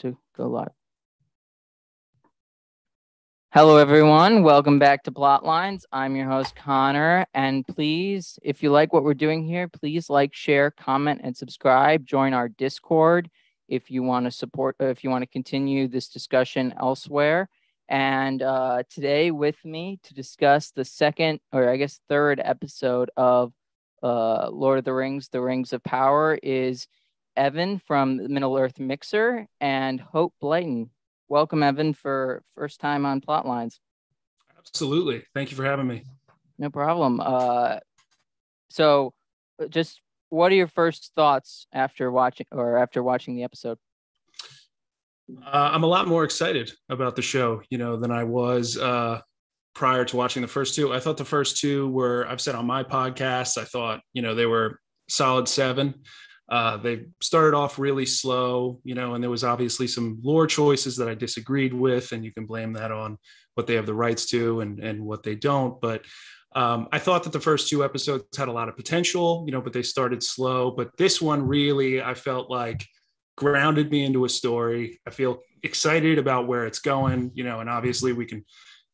to go live. Hello, everyone. Welcome back to Plotlines. I'm your host, Connor. And please, if you like what we're doing here, please like, share, comment, and subscribe. Join our Discord if you want to support, uh, if you want to continue this discussion elsewhere. And uh, today, with me to discuss the second, or I guess third episode of uh, Lord of the Rings, The Rings of Power, is Evan from Middle Earth Mixer and Hope Blayton welcome, Evan, for first time on Plotlines. Absolutely. Thank you for having me. No problem. Uh, so, uh, just what are your first thoughts after watching or after watching the episode? Uh, I'm a lot more excited about the show, you know, than I was uh, prior to watching the first two. I thought the first two were, I've said on my podcast, I thought, you know, they were solid seven. Uh, they started off really slow, you know, and there was obviously some lore choices that I disagreed with, and you can blame that on what they have the rights to and and what they don't. But um, I thought that the first two episodes had a lot of potential, you know, but they started slow. But this one really, I felt like grounded me into a story. I feel excited about where it's going, you know, and obviously we can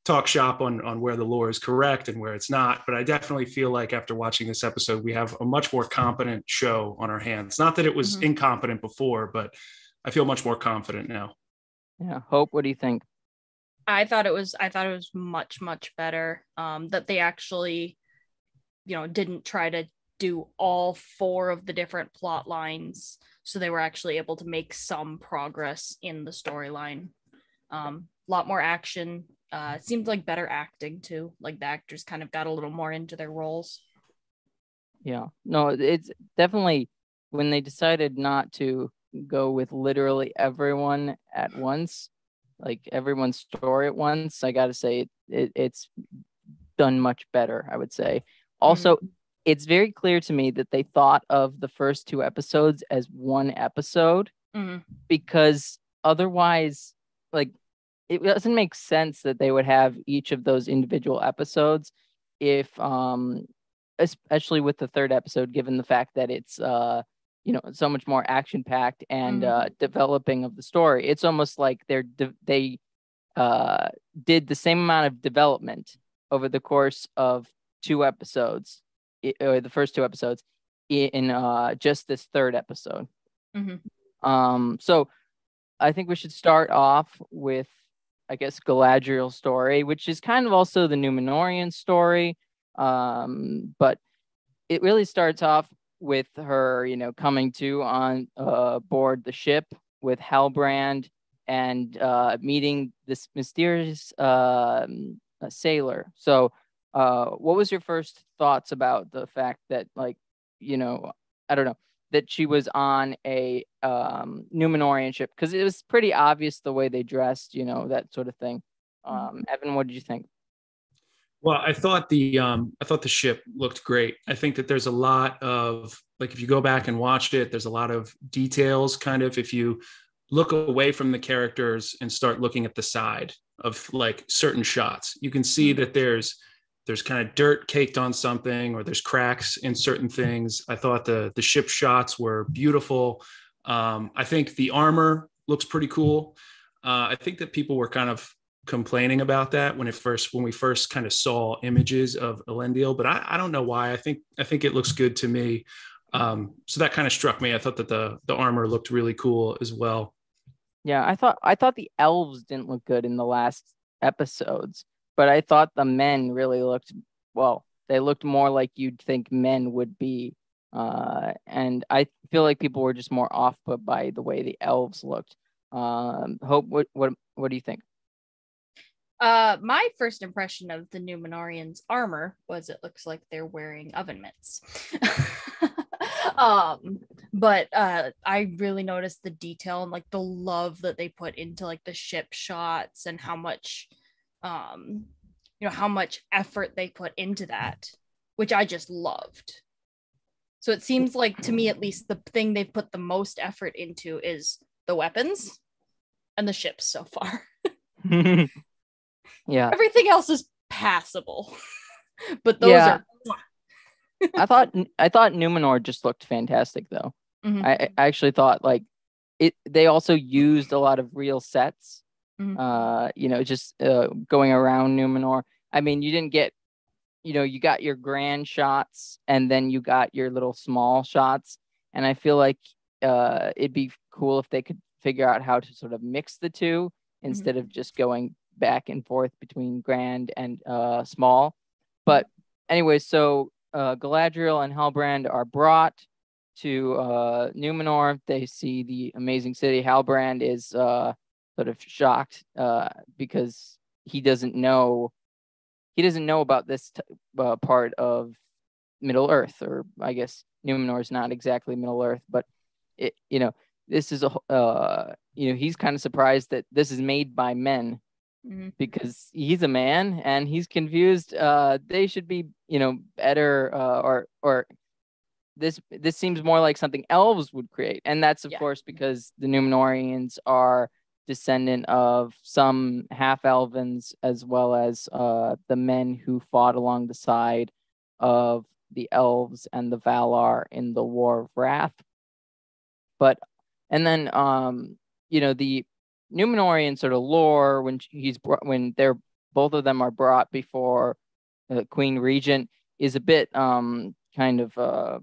talk shop on on where the lore is correct and where it's not but i definitely feel like after watching this episode we have a much more competent show on our hands. Not that it was mm-hmm. incompetent before but i feel much more confident now. Yeah. Hope what do you think? I thought it was i thought it was much much better um that they actually you know didn't try to do all four of the different plot lines so they were actually able to make some progress in the storyline. Um a lot more action uh, it seemed like better acting too. Like the actors kind of got a little more into their roles. Yeah, no, it's definitely when they decided not to go with literally everyone at once, like everyone's story at once. I got to say, it, it, it's done much better. I would say. Also, mm-hmm. it's very clear to me that they thought of the first two episodes as one episode mm-hmm. because otherwise, like it doesn't make sense that they would have each of those individual episodes if um especially with the third episode given the fact that it's uh you know so much more action packed and mm-hmm. uh developing of the story it's almost like they're de- they uh did the same amount of development over the course of two episodes or the first two episodes in uh just this third episode mm-hmm. um so i think we should start off with I guess, Galadriel story, which is kind of also the Numenorian story. Um, but it really starts off with her, you know, coming to on uh, board the ship with Halbrand and uh, meeting this mysterious uh, sailor. So, uh, what was your first thoughts about the fact that, like, you know, I don't know, that she was on a um, Numenorian ship because it was pretty obvious the way they dressed, you know, that sort of thing. Mm-hmm. Um, Evan, what did you think? Well, I thought the um, I thought the ship looked great. I think that there's a lot of like if you go back and watch it, there's a lot of details. Kind of if you look away from the characters and start looking at the side of like certain shots, you can see mm-hmm. that there's there's kind of dirt caked on something or there's cracks in certain things. I thought the the ship shots were beautiful. Um, I think the armor looks pretty cool. Uh, I think that people were kind of complaining about that when it first when we first kind of saw images of Elendil, but I, I don't know why. I think I think it looks good to me. Um, so that kind of struck me. I thought that the the armor looked really cool as well. Yeah, I thought I thought the elves didn't look good in the last episodes but I thought the men really looked well. They looked more like you'd think men would be, uh, and I feel like people were just more off put by the way the elves looked. Um, Hope, what what what do you think? Uh, my first impression of the Numenorians' armor was it looks like they're wearing oven mitts. um, but uh, I really noticed the detail and like the love that they put into like the ship shots and how much um you know how much effort they put into that which i just loved so it seems like to me at least the thing they've put the most effort into is the weapons and the ships so far yeah everything else is passable but those yeah. are I thought I thought Numenor just looked fantastic though. Mm-hmm. I, I actually thought like it they also used a lot of real sets. Mhm. Uh, you know, just uh, going around Numenor. I mean, you didn't get, you know, you got your grand shots and then you got your little small shots. And I feel like uh, it'd be cool if they could figure out how to sort of mix the two instead of just going back and forth between grand and uh, small. But anyway, so uh, Galadriel and Halbrand are brought to uh, Numenor. They see the amazing city. Halbrand is uh, sort of shocked uh, because he doesn't know he doesn't know about this t- uh, part of Middle Earth, or I guess Numenor is not exactly Middle Earth, but it you know this is a uh, you know he's kind of surprised that this is made by men Mhm. because he's a man and he's confused. Uh, they should be, you know, better uh, or or this this seems more like something elves would create, and that's of Yeah. course because the Numenorians are descendant of some half elvens as well as uh, the men who fought along the side of the elves and the Valar in the War of Wrath. But and then um, you know the Numenorian sort of lore when he's brought, when they're both of them are brought before uh, Queen Regent is a bit um kind of uh,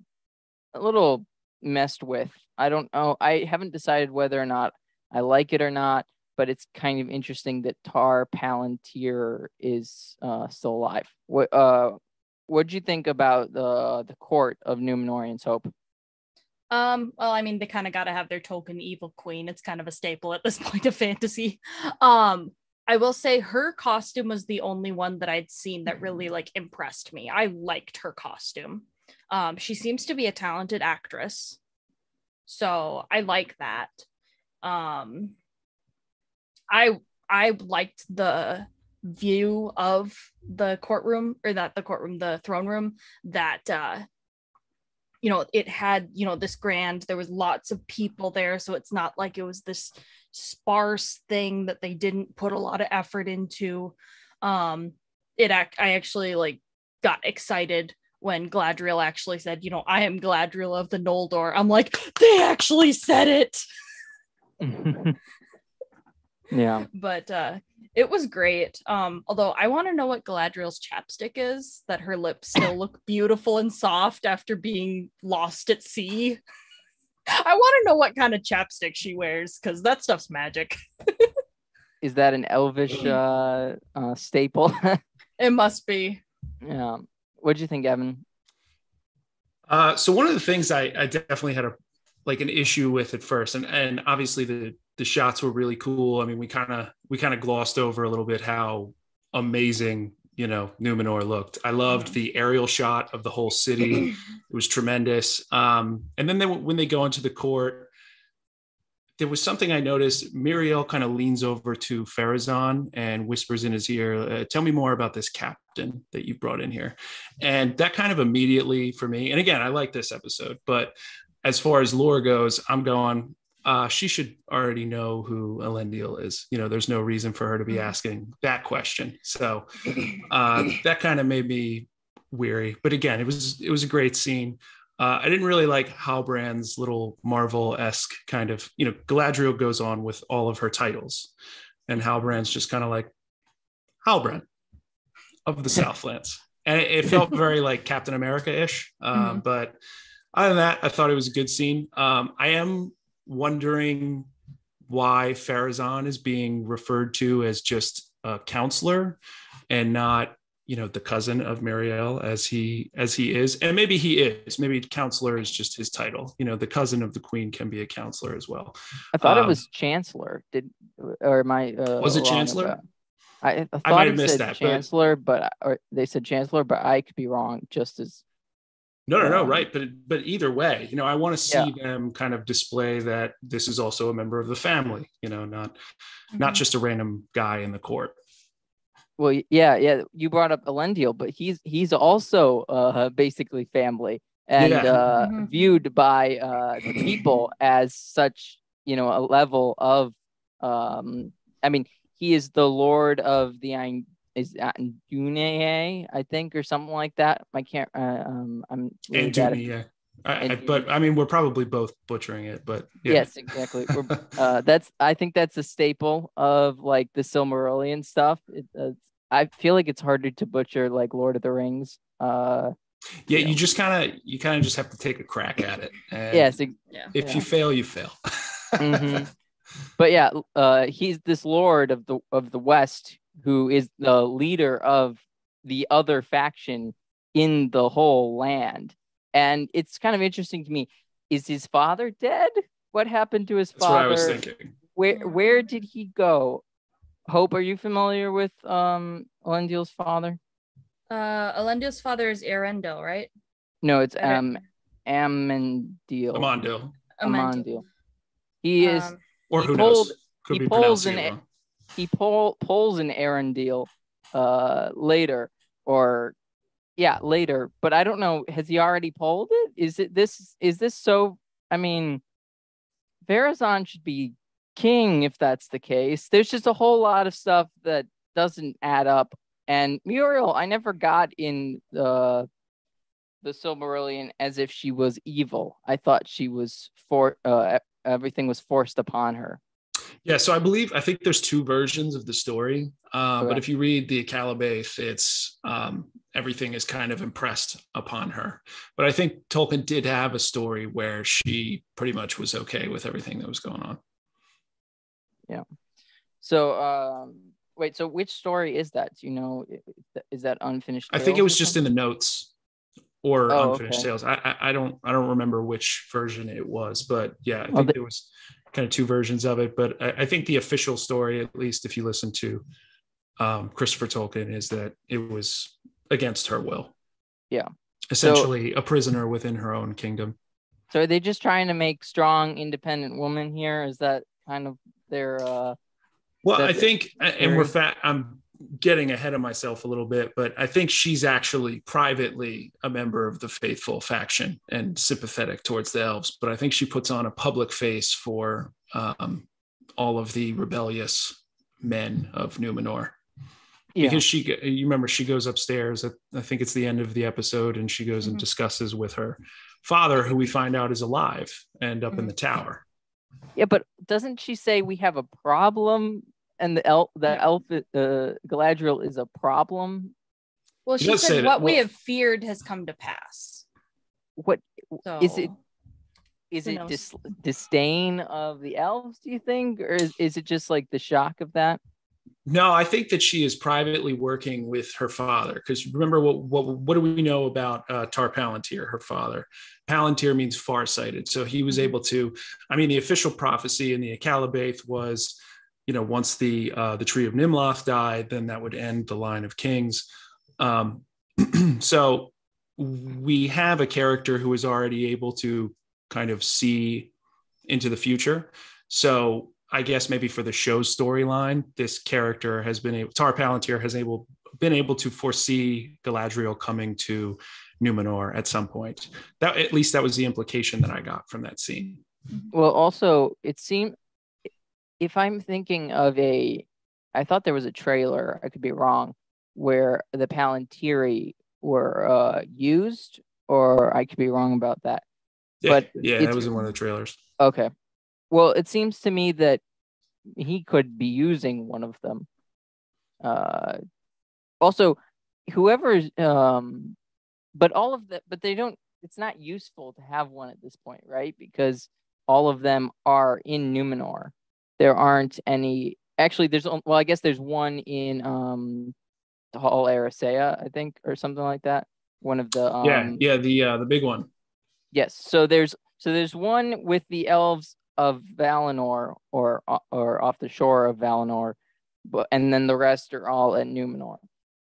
a little messed with. I don't know. I haven't decided whether or not I like it or not, but it's kind of interesting that Tar Palantir is uh, still alive. What uh, what'd you think about the the court of Numenorian's Hope? Um, well, I mean, they kind of got to have their token evil queen. It's kind of a staple at this point of fantasy. Um, I will say her costume was the only one that I'd seen that really like impressed me. I liked her costume. Um, she seems to be a talented actress. So I like that. Um, I I liked the view of the courtroom or that the courtroom, the throne room that uh you know it had you know this grand there was lots of people there so it's not like it was this sparse thing that they didn't put a lot of effort into um it i actually like got excited when Galadriel actually said, you know, I am Galadriel of the Noldor. I'm like, they actually said it. yeah. But uh it was great. Um, although I want to know what Galadriel's chapstick is, that her lips still look beautiful and soft after being lost at sea. I want to know what kind of chapstick she wears because that stuff's magic. Is that an elvish uh, uh, staple? It must be. yeah. What'd you think, Evan? Uh, so one of the things I, I definitely had a like an issue with at first, and and obviously the the shots were really cool. I mean, we kind of we kind of glossed over a little bit how amazing you know Numenor looked. I loved the aerial shot of the whole city; it was tremendous. Um, and then they, when they go into the court, there was something I noticed. Miriel kind of leans over to Pharazôn and whispers in his ear, uh, "Tell me more about this captain that you brought in here." And that kind of immediately for me. And again, I like this episode, but as far as lore goes, I'm going. Uh, she should already know who Elendil is. You know, there's no reason for her to be asking that question. So uh, that kind of made me weary. But again, it was it was a great scene. Uh, I didn't really like Halbrand's little Marvel esque kind of, you know, Galadriel goes on with all of her titles, and Halbrand's just kind of like Halbrand of the Southlands, and it, it felt very like Captain America ish. Um, But other than that, I thought it was a good scene. Um, I am wondering why Pharazôn is being referred to as just a counselor and not you know the cousin of Miriel as he as he is and maybe he is maybe counselor is just his title you know the cousin of the queen can be a counselor as well I thought Um, it was Chancellor. Did or am I? Uh, Was it Chancellor? about- I, I thought might have it missed said that, but- Chancellor, but, or they said Chancellor, but I could be wrong. Just as no no no right but but either way you know I want to see them kind of display that this is also a member of the family you know not not Mhm. just a random guy in the court well, yeah, yeah. You brought up Elendil, but he's he's also uh, basically family and Yeah. uh, Mhm. viewed by uh, the people as such. You know, a level of. Um, I mean, he is the Lord of the Ein- is that Dunea, I think, or something like that. I can't. Uh, um, I'm really and bad yeah I, I, but I mean, we're probably both butchering it, but yeah. Yes, exactly. We're, uh, that's I think that's a staple of like the Silmarillion stuff. It, uh, I feel like it's harder to butcher like Lord of the Rings. Uh, yeah, Yeah. you just kind of you kind of just have to take a crack at it. And yes, ex- Yeah. if yeah. you fail, you fail. Mhm. but yeah, uh, he's this lord of the of the West who is the leader of the other faction in the whole land, and it's kind of interesting to me. Is his father dead? What happened to his father? That's what I was thinking. Where where did he go? Hope, are you familiar with um Elendil's father? Uh, Elendil's father is Arendil, right? No, it's um Amandil. Amandil, Amandil. He is Um, or He who pulled- knows? Could he be pulls pronouncing an it a- wrong. He pull, pulls an Eärendil uh later or yeah later but i don't know has he already pulled it? Is it this is this so i mean Pharazôn should be king if that's the case. There's just a whole lot of stuff that doesn't add up. And miriel i never got in the the silmarillion as if she was evil. I thought she was for uh everything was forced upon her Yeah, so I believe I think there's two versions of the story. Uh, But if you read the Akallabeth, it's um, everything is kind of impressed upon her. But I think Tolkien did have a story where she pretty much was okay with everything that was going on. Yeah. So, um, wait. So, which story is that? Do you know? Is that unfinished? I think it was just in the notes or Oh, unfinished okay. tales. I, I I don't I don't remember which version it was, but yeah, I Well, think the- there was kind of two versions of it. But I, I think the official story, at least if you listen to um, Christopher Tolkien, is that it was against her will. Yeah. essentially a prisoner within her own kingdom. So, are they just trying to make strong, independent women here? Is that kind of their? uh Well, I think, and we're fat. I'm getting ahead of myself a little bit, but I think she's actually privately a member of the faithful faction and sympathetic towards the elves. But I think she puts on a public face for um, all of the rebellious men of Numenor Yeah. because she, you remember, she goes upstairs. At, I think it's the end of the episode, and she goes and Mhm. discusses with her father, who we find out is alive and up in Mhm. the tower. Yeah, but doesn't she say we have a problem? And the elf, the elf, uh, Galadriel is a problem. well, she does say said that- what we have feared has come to pass. What So Is it- is it? Dis- disdain of the elves? Do you think, or is, is it just like the shock of that? No, I think that she is privately working with her father. Because remember, what, what what do we know about uh, Tar Palantir, her father? Palantir means farsighted. So he was Mhm. able to. I mean, the official prophecy in the Akallabeth was, you know, once the uh, the tree of Nimloth died, then that would end the line of kings. Um, so we have a character who is already able to kind of see into the future. So I guess maybe for the show's storyline, this character has been able, Tar Palantir has able been able to foresee Galadriel coming to Numenor at some point. That at least that was the implication that I got from that scene. Well, also, it seemed if I'm thinking of a, I thought there was a trailer. I could be wrong, where the Palantiri were uh, used, or I could be wrong about that. Yeah, But yeah, that was in one of the trailers. Okay. Well, it seems to me that he could be using one of them. Uh, also, whoever's um, but all of the but they don't. It's not useful to have one at this point, right? Because all of them are in Numenor. There aren't any. Actually, there's well, I guess there's one in um, Tol Eressea, I think, or something like that. One of the um, yeah, yeah, the uh, the big one. Yes. So there's so there's one with the elves of Valinor or or off the shore of Valinor, but and then the rest are all at Numenor.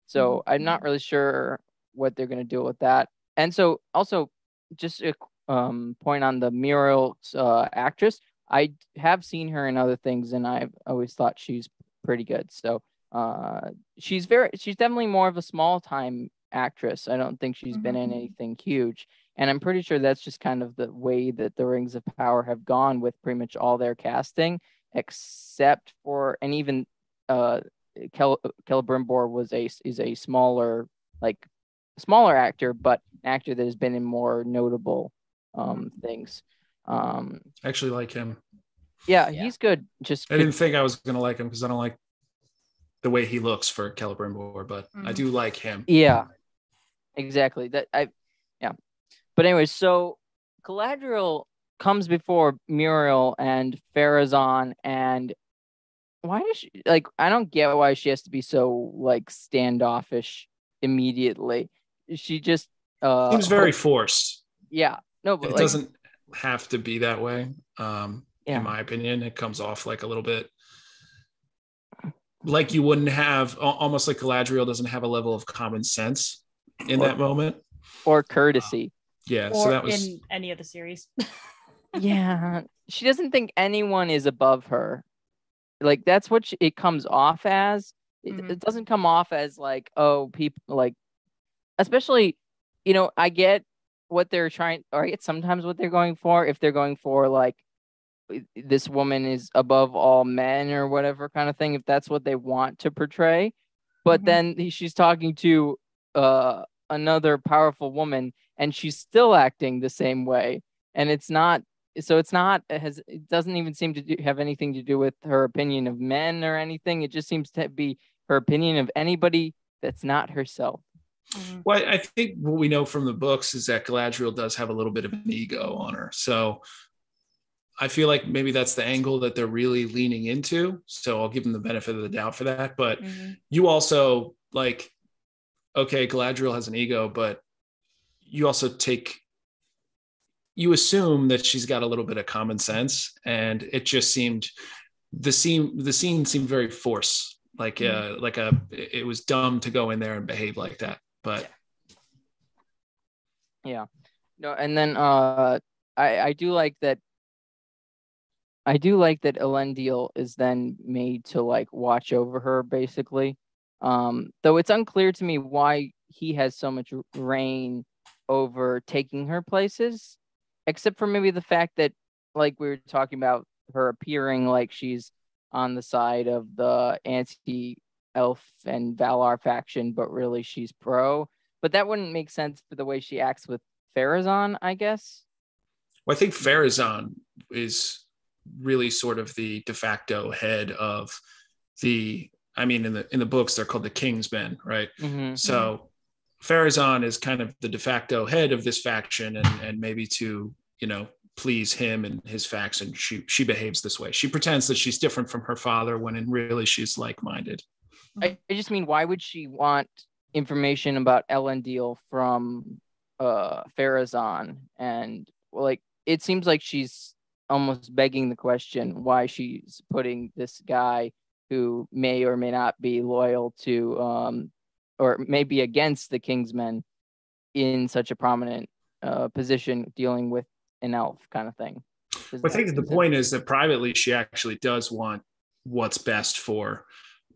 So I'm not really sure what they're gonna do with that. And so also just a um, point on the Miriel uh, actress. I have seen her in other things, and I've always thought she's pretty good. So uh, she's very she's definitely more of a small time actress. I don't think she's been in Mhm. anything huge. And I'm pretty sure that's just kind of the way that the Rings of Power have gone with pretty much all their casting, except for and even uh Kel Celebrimbor was a is a smaller like smaller actor, but an actor that has been in more notable um things. Um actually like him. yeah, Yeah. he's good. Just I didn't think I was gonna like him because I don't like the way he looks for Celebrimbor, but I Mhm. do like him. Yeah, exactly. That I, yeah. But anyway, so Galadriel comes before Miriel and Pharazôn, and why does she like? I don't get why she has to be so like standoffish immediately. She just uh Seems very hope- forced. yeah. No, but It like, doesn't have to be that way. Um, Yeah. in my opinion, it comes off like a little bit like you wouldn't have almost like Galadriel doesn't have a level of common sense in Or- that moment. or courtesy. Yeah, or so that was in any of the series. yeah she doesn't think anyone is above her like that's what she, it comes off as it, Mhm. it doesn't come off as like oh people like especially you know i get what they're trying or i get sometimes what they're going for if they're going for like this woman is above all men or whatever kind of thing if that's what they want to portray. But Mhm. then he- she's talking to uh another powerful woman and she's still acting the same way. And it's not so it's not it has it doesn't even seem to do, have anything to do with her opinion of men or anything. It just seems to be her opinion of anybody that's not herself Mhm. Well, I think what we know from the books is that Galadriel does have a little bit of an ego on her. So I feel like maybe that's the angle that they're really leaning into. So I'll give them the benefit of the doubt for that. But Mhm. you also like, okay, Galadriel has an ego, but you also take, you assume that she's got a little bit of common sense, and it just seemed the scene the scene seemed very forced, like uh like a it was dumb to go in there and behave like that. But Yeah. No, and then uh I I do like that I do like that Elendil is then made to like watch over her basically. Um though it's unclear to me why he has so much reign over taking her places except for maybe the fact that like we were talking about her appearing like she's on the side of the anti elf and Valar faction but really she's pro but that wouldn't make sense for the way she acts with Pharazôn, I guess. Well, I think Pharazôn is really sort of the de facto head of the. I mean, in the in the books, they're called the Kingsmen, right? Mm-hmm. So Pharazôn is kind of the de facto head of this faction, and and maybe to you know please him and his faction, she she behaves this way. She pretends that she's different from her father when in really she's like minded. I, I just mean, why would she want information about Elendil from uh Pharazôn? And like, it seems like she's almost begging the question why she's putting this guy who may or may not be loyal to um or maybe against the Kingsmen in such a prominent uh position dealing with an elf kind of thing. Does I think the point is that privately she actually does want what's best for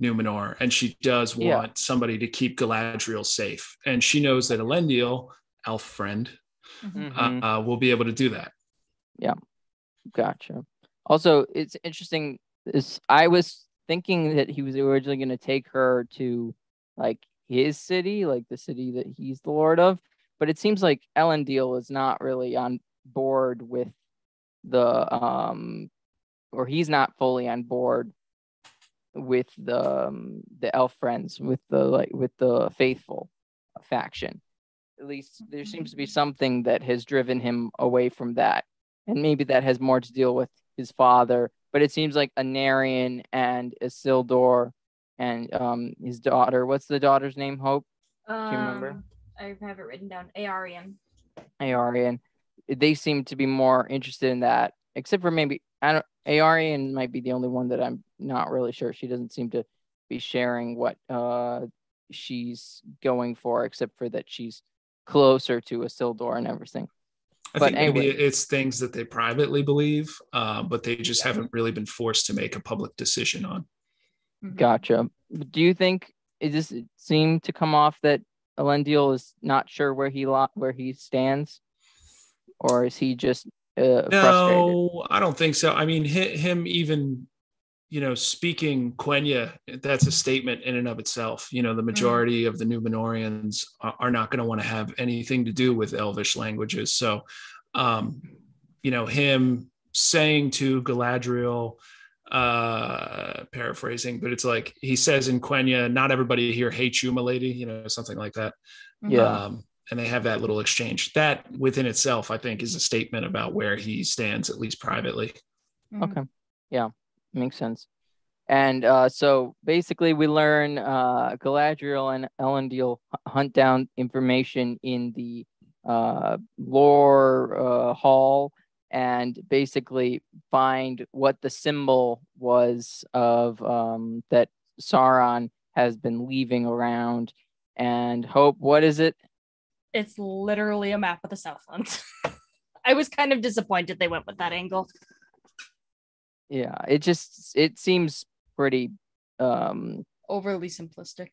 Numenor, and she does want Yeah. somebody to keep Galadriel safe, and she knows that Elendil, elf friend, Mhm. Mhm. uh, will be able to do that. Yeah, gotcha. Also, it's interesting. Is I was thinking that he was originally going to take her to like his city, like the city that he's the lord of. But it seems like Elendil is not really on board with the um, or he's not fully on board with the um, the elf friends, with the like with the faithful faction. At least there seems to be something that has driven him away from that and maybe that has more to deal with his father. But it seems like Anarion and Isildur and um his daughter. What's the daughter's name? Hope do you remember? Um, I have it written down. Arian. Aarian. They seem to be more interested in that, except for maybe I don't. Aarian might be the only one that I'm not really sure. She doesn't seem to be sharing what uh she's going for, except for that she's closer to Isildur and everything. I But think maybe it's things that they privately believe, uh, but they just haven't really been forced to make a public decision on. Mhm. Gotcha. Do you think it just seem to come off that Elendil is not sure where he lo- where he stands, or is he just uh? No, I don't think so. I mean, him even, you know, speaking Quenya, that's a statement in and of itself. You know, the majority of the Numenorians are, are not going to want to have anything to do with Elvish languages. So um, you know, him saying to Galadriel, uh, paraphrasing, but it's like he says in Quenya, "Not everybody here hates you, milady," you know, something like that. Yeah. Um, and they have that little exchange. That within itself, I think, is a statement about where he stands, at least privately. Mhm. Okay. Yeah, makes sense. And uh, so basically, we learn uh, Galadriel and Elendil h- hunt down information in the uh, lore uh, hall and basically find what the symbol was of um, that Sauron has been leaving around. And hope, what is it? It's literally a map of the Southlands. I was kind of disappointed they went with that angle. Yeah, it just it seems pretty um Overly simplistic.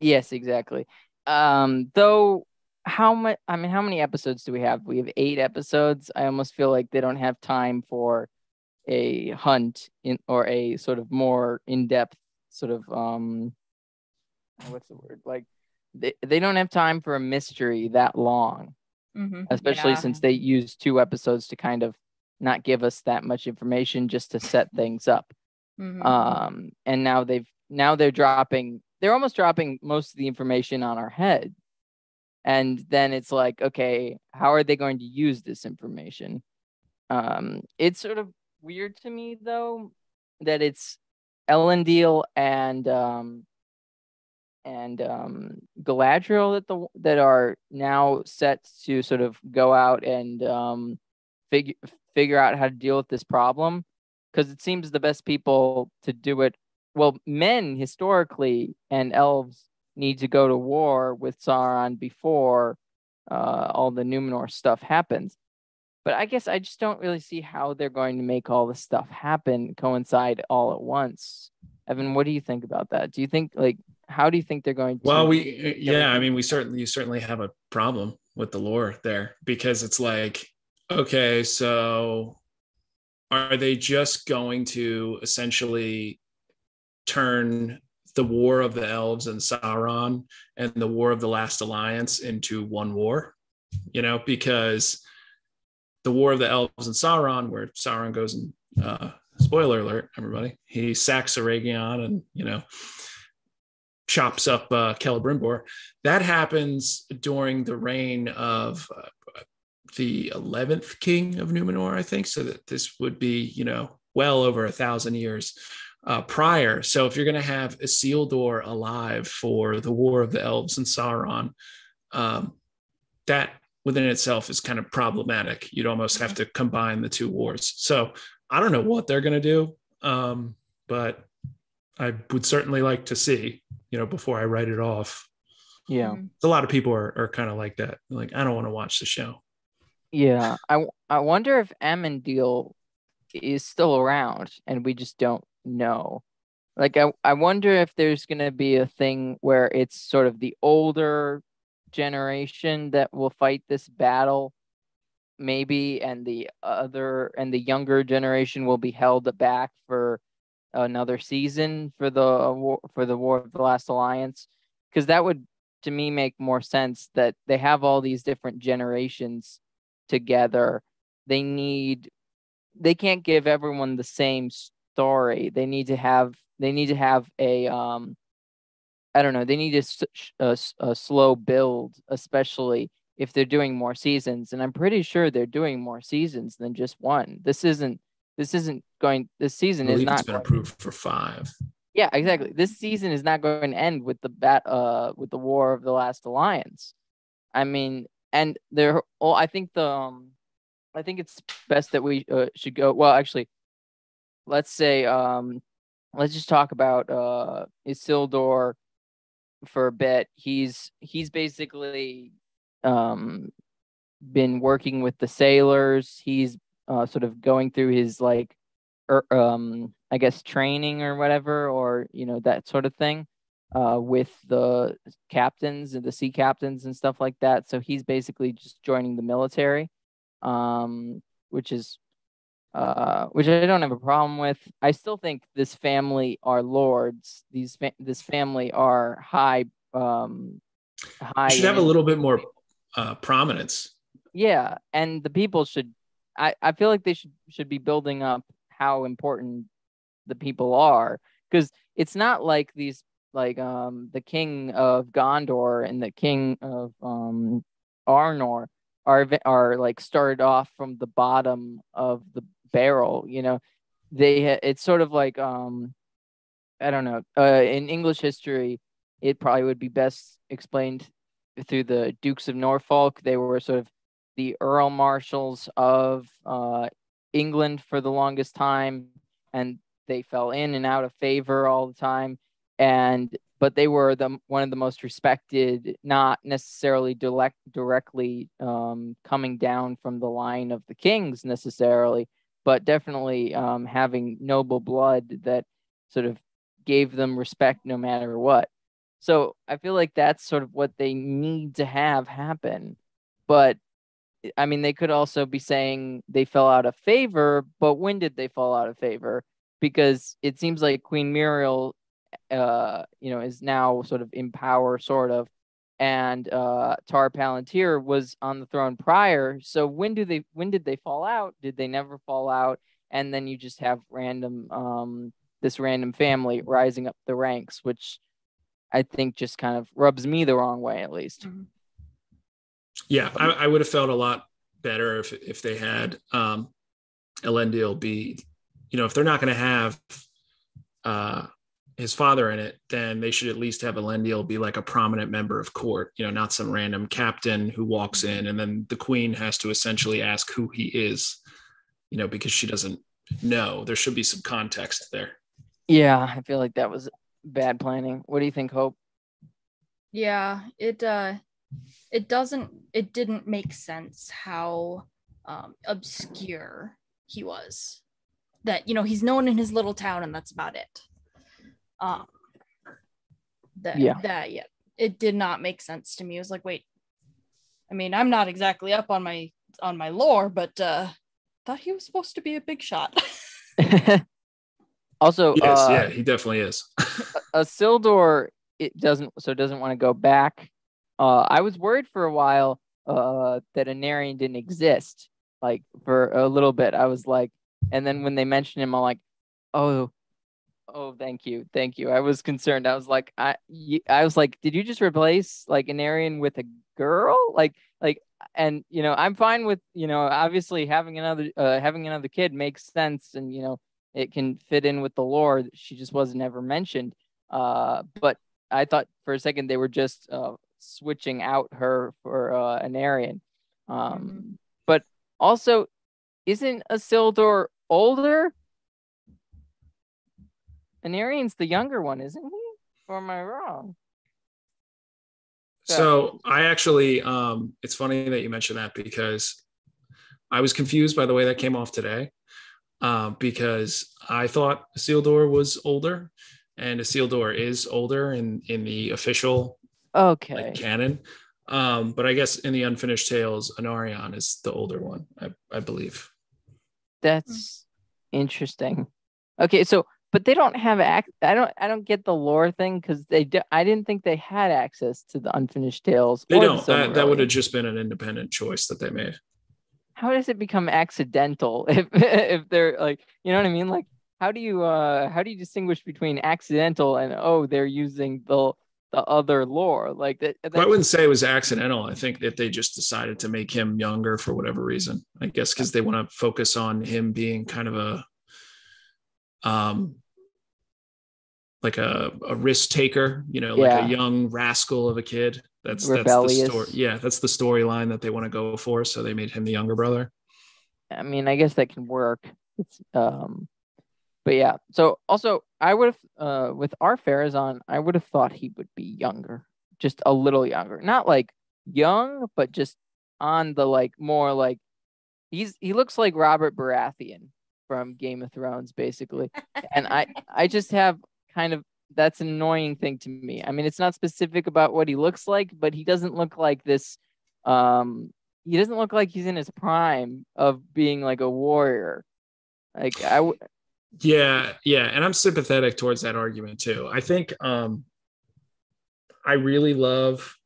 Yes, exactly. Um, though, how much? I mean, how many episodes do we have? We have eight episodes. I almost feel like they don't have time for a hunt in or a sort of more in-depth sort of um, what's the word? Like they they don't have time for a mystery that long, Mhm. especially Yeah. since they use two episodes to kind of not give us that much information just to set things up Mhm. um and now they've now they're dropping they're almost dropping most of the information on our head and then it's like okay how are they going to use this information um it's sort of weird to me though that it's Elendil and um and um Galadriel that the that are now set to sort of go out and um figure figure out how to deal with this problem because it seems the best people to do it well men historically and elves need to go to war with Sauron before uh, all the Numenor stuff happens. But I guess I just don't really see how they're going to make all this stuff happen coincide all at once. Evan what do you think about that? Do you think like how do you think they're going to Well, we yeah, I mean, we certainly you certainly have a problem with the lore there because it's like, okay, so are they just going to essentially turn the war of the elves and Sauron and the war of the last alliance into one war? You know, because the war of the elves and Sauron, where Sauron goes and uh, spoiler alert, everybody, he sacks Eregion and you know chops up uh, Celebrimbor. That happens during the reign of uh, the 11th king of Numenor, I think. So that this would be, you know, well over a thousand years uh, prior. So if you're going to have Isildur alive for the War of the Elves and Sauron, um, that within itself is kind of problematic. You'd almost have to combine the two wars. So I don't know what they're going to do, um, but I would certainly like to see, you know, before I write it off. yeah Mhm. A lot of people are, are kind of like that. Like, I don't want to watch the show. Yeah, I, I wonder if Amandil is still around and we just don't know. Like I, I wonder if there's gonna be a thing where it's sort of the older generation that will fight this battle, maybe, and the other and the younger generation will be held back for another season for the uh, for the War of the Last Alliance, because that would to me make more sense that they have all these different generations together. They need they can't give everyone the same story. They need to have they need to have a um i don't know they need a, a a slow build especially if they're doing more seasons. And i'm pretty sure they're doing more seasons than just one. This isn't this isn't going this season is not it's been approved for five. yeah, exactly. This season is not going to end with the bat uh with the War of the Last Alliance. I mean, and there well, I think the um I think it's best that we uh, should go well actually let's say um let's just talk about uh Isildur for a bit. He's he's basically um been working with the sailors. He's uh sort of going through his like er, um I guess training or whatever or you know that sort of thing uh with the captains and the sea captains and stuff like that. So he's basically just joining the military um which is uh which I don't have a problem with. I still think this family are lords. These fa- this family are high um high You should have a little bit more uh, prominence Yeah, and the people should. I I feel like they should should be building up how important the people are because it's not like these like um the king of Gondor and the king of um Arnor are are like started off from the bottom of the barrel you know? They it's sort of like um i don't know uh in english history it probably would be best explained through the dukes of norfolk. They were sort of the earl marshals of uh england for the longest time and they fell in and out of favor all the time and but they were the one of the most respected, not necessarily direct, directly um, coming down from the line of the kings necessarily, but definitely um, having noble blood that sort of gave them respect no matter what. So I feel like that's sort of what they need to have happen. But I mean, they could also be saying they fell out of favor, but when did they fall out of favor? Because it seems like Queen Miriel uh, you know, is now sort of in power, sort of, and uh, Tar Palantir was on the throne prior. So when do they? When did they fall out? Did they never fall out? And then you just have random, um, this random family rising up the ranks, which I think just kind of rubs me the wrong way, at least. Mm-hmm. Yeah, I, I would have felt a lot better if if they had um, Elendil be, you know, if they're not going to have uh, his father in it, then they should at least have Elendil be like a prominent member of court, you know, not some random captain who walks in and then the queen has to essentially ask who he is, you know, because she doesn't know. There should be some context there. Yeah, I feel like that was bad planning. What do you think, Hope? Yeah, it uh it doesn't it didn't make sense how um obscure he was. That, you know, he's known in his little town and that's about it um, that, yeah. That, yeah. It did not make sense to me. It was like, wait, I mean, I'm not exactly up on my on my lore, but uh thought he was supposed to be a big shot. also, yes, uh, yeah, he definitely is. a Isildur it doesn't so doesn't want to go back. Uh I was worried for a while uh that Anarion didn't exist. Like for a little bit. I was like, and then when they mentioned him, I'm like, oh, Oh, thank you, thank you. I was concerned. I was like, I, I was like, did you just replace like Anarion with a girl? Like, like, and you know, I'm fine with you know, obviously having another, uh, having another kid makes sense, and you know, it can fit in with the lore. She just wasn't ever mentioned. Uh, but I thought for a second they were just uh switching out her for uh Anarion. Um, mm-hmm. but also, isn't Isildur older? Anarion's the younger one, isn't he? Or am I wrong? So I actually, um, it's funny that you mentioned that because I was confused by the way that came off today, uh, because I thought Isildur was older, and Isildur is older in in the official okay like, canon. Um, but I guess in the unfinished tales, Anarion is the older one, I, I believe. That's interesting. Okay, so but they don't have act. I don't. I don't get the lore thing because they. Do, I didn't think they had access to the unfinished tales. They don't. The that, that would have just been an independent choice that they made. How does it become accidental if if they're like you know what I mean? Like how do you uh how do you distinguish between accidental and oh they're using the the other lore like that? Well, I wouldn't say it was accidental. I think that they just decided to make him younger for whatever reason. I guess because they want to focus on him being kind of a um, like a, a risk taker, you know, like yeah. a young rascal of a kid. That's Rebellious. that's the story. Yeah, that's the storyline that they want to go for. So they made him the younger brother. I mean, I guess that can work. It's um, but yeah. So also, I would have uh with Ar-Pharazôn, I would have thought he would be younger, just a little younger, not like young, but just on the like more like he's he looks like Robert Baratheon from Game of Thrones, basically. and I, I just have kind of that's an annoying thing to me. I mean, it's not specific about what he looks like, but he doesn't look like this. Um, he doesn't look like he's in his prime of being like a warrior. Like I would. Yeah, yeah, and I'm sympathetic towards that argument too. I think um, I really love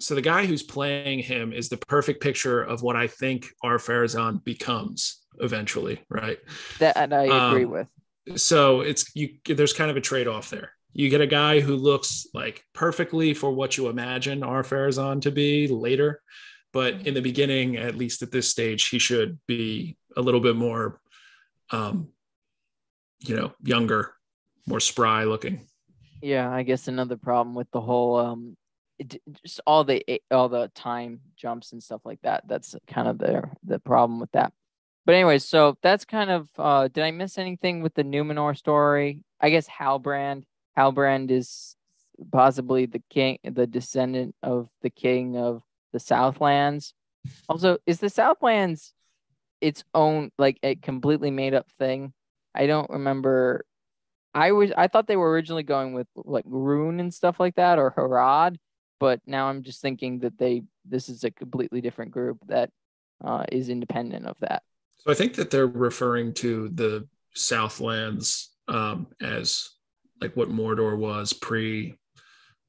so the guy who's playing him is the perfect picture of what I think Ar-Pharazôn becomes eventually, right? That and I agree Um, with. So it's you. There's kind of a trade off there. You get a guy who looks like perfectly for what you imagine Ar-Pharazôn to be later, but in the beginning, at least at this stage, he should be a little bit more, um, you know, younger, more spry looking. Yeah, I guess another problem with the whole um it, just all the all the time jumps and stuff like that. That's kind of the the problem with that. But anyway, so that's kind of uh did I miss anything with the Numenor story? I guess Halbrand. Halbrand is possibly the king the descendant of the king of the Southlands. Also, is the Southlands its own like a completely made up thing? I don't remember I was I thought they were originally going with like Rhûn and stuff like that or Harad, but now I'm just thinking that they this is a completely different group that uh, is independent of that. So I think that they're referring to the Southlands um, as like what Mordor was pre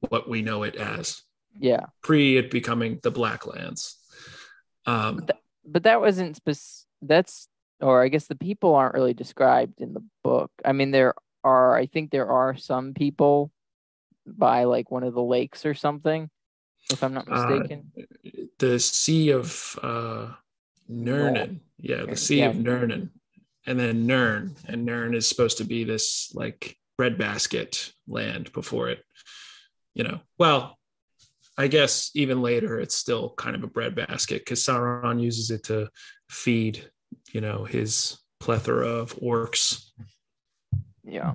what we know it as, Yeah, pre it becoming the Blacklands. Um, but that wasn't spec- that's or I guess the people aren't really described in the book. I mean there are I think there are some people by like one of the lakes or something if I'm not Uh, mistaken. the Sea of uh, Nurnen. Yeah, the Sea yeah. of Nurnen. And then Nurn. And Nurn is supposed to be this like breadbasket land before it, you know. Well, I guess even later it's still kind of a breadbasket because Sauron uses it to feed, you know, his plethora of orcs. Yeah.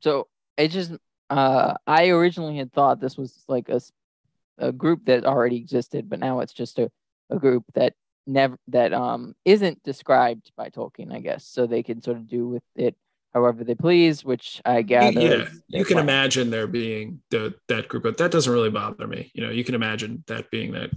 So it just uh I originally had thought this was like a group that already existed, but now it's just a, a group that never that um isn't described by Tolkien, I guess. So they can sort of do with it however they please, which I gather. yeah, you can plan. imagine there being the that group, but that doesn't really bother me. You know, you can imagine that being that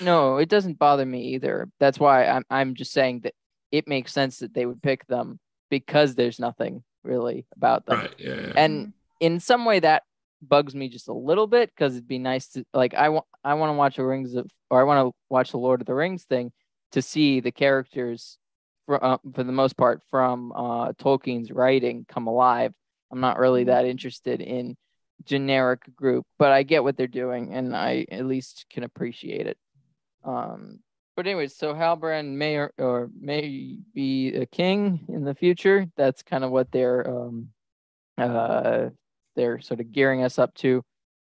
No, it doesn't bother me either. That's why I'm I'm just saying that it makes sense that they would pick them because there's nothing really about them. right. Yeah. yeah. and in some way that bugs me just a little bit because it'd be nice to like I want I want to watch the Rings of or I want to watch the Lord of the Rings thing to see the characters for uh, for the most part from uh, Tolkien's writing come alive. I'm not really that interested in generic group, but I get what they're doing and I at least can appreciate it. Um, but anyways, so Halbrand may or, or may be a king in the future. That's kind of what they're um, uh, they're sort of gearing us up to.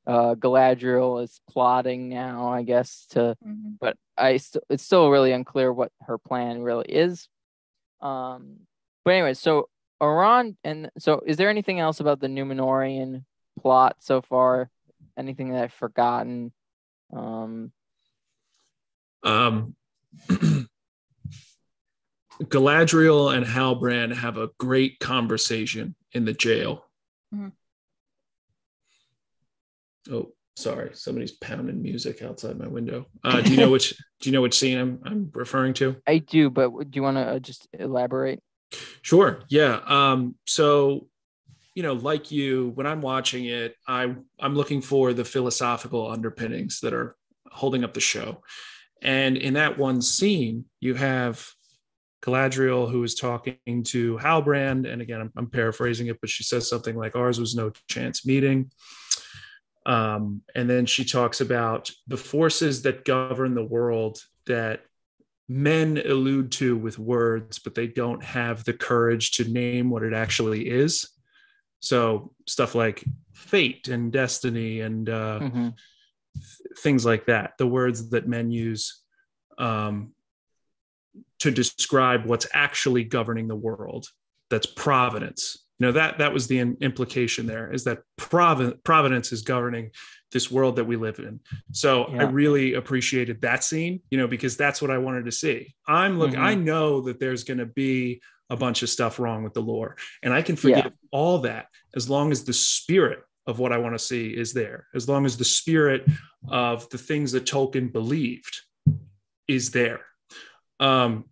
Uh, Galadriel is plotting now, I guess, to Mhm. but I still it's still really unclear what her plan really is. Um, but anyway, so Iran and so is there anything else about the Numenorian plot so far? Anything that I've forgotten? Um, Um, Galadriel and Halbrand have a great conversation in the jail. Mhm. Oh, sorry, somebody's pounding music outside my window. Uh, do you know which? do you know which scene I'm, I'm referring to? I do, but do you want to just elaborate? Sure. Yeah. Um, so, you know, like you, when I'm watching it, I I'm looking for the philosophical underpinnings that are holding up the show. And in that one scene, you have Galadriel who is talking to Halbrand, and again, I'm, I'm paraphrasing it, but she says something like, "Ours was no chance meeting." Um, and then she talks about the forces that govern the world that men allude to with words, but they don't have the courage to name what it actually is. So stuff like fate and destiny and uh, Mhm. things like that, the words that men use um, to describe what's actually governing the world. That's providence. You know that that was the implication there is that provi- providence is governing this world that we live in. So I really appreciated that scene, you know, because that's what I wanted to see. I'm look, Mhm. I know that there's going to be a bunch of stuff wrong with the lore, and I can forgive all that as long as the spirit of what I want to see is there, as long as the spirit of the things that Tolkien believed is there. Um,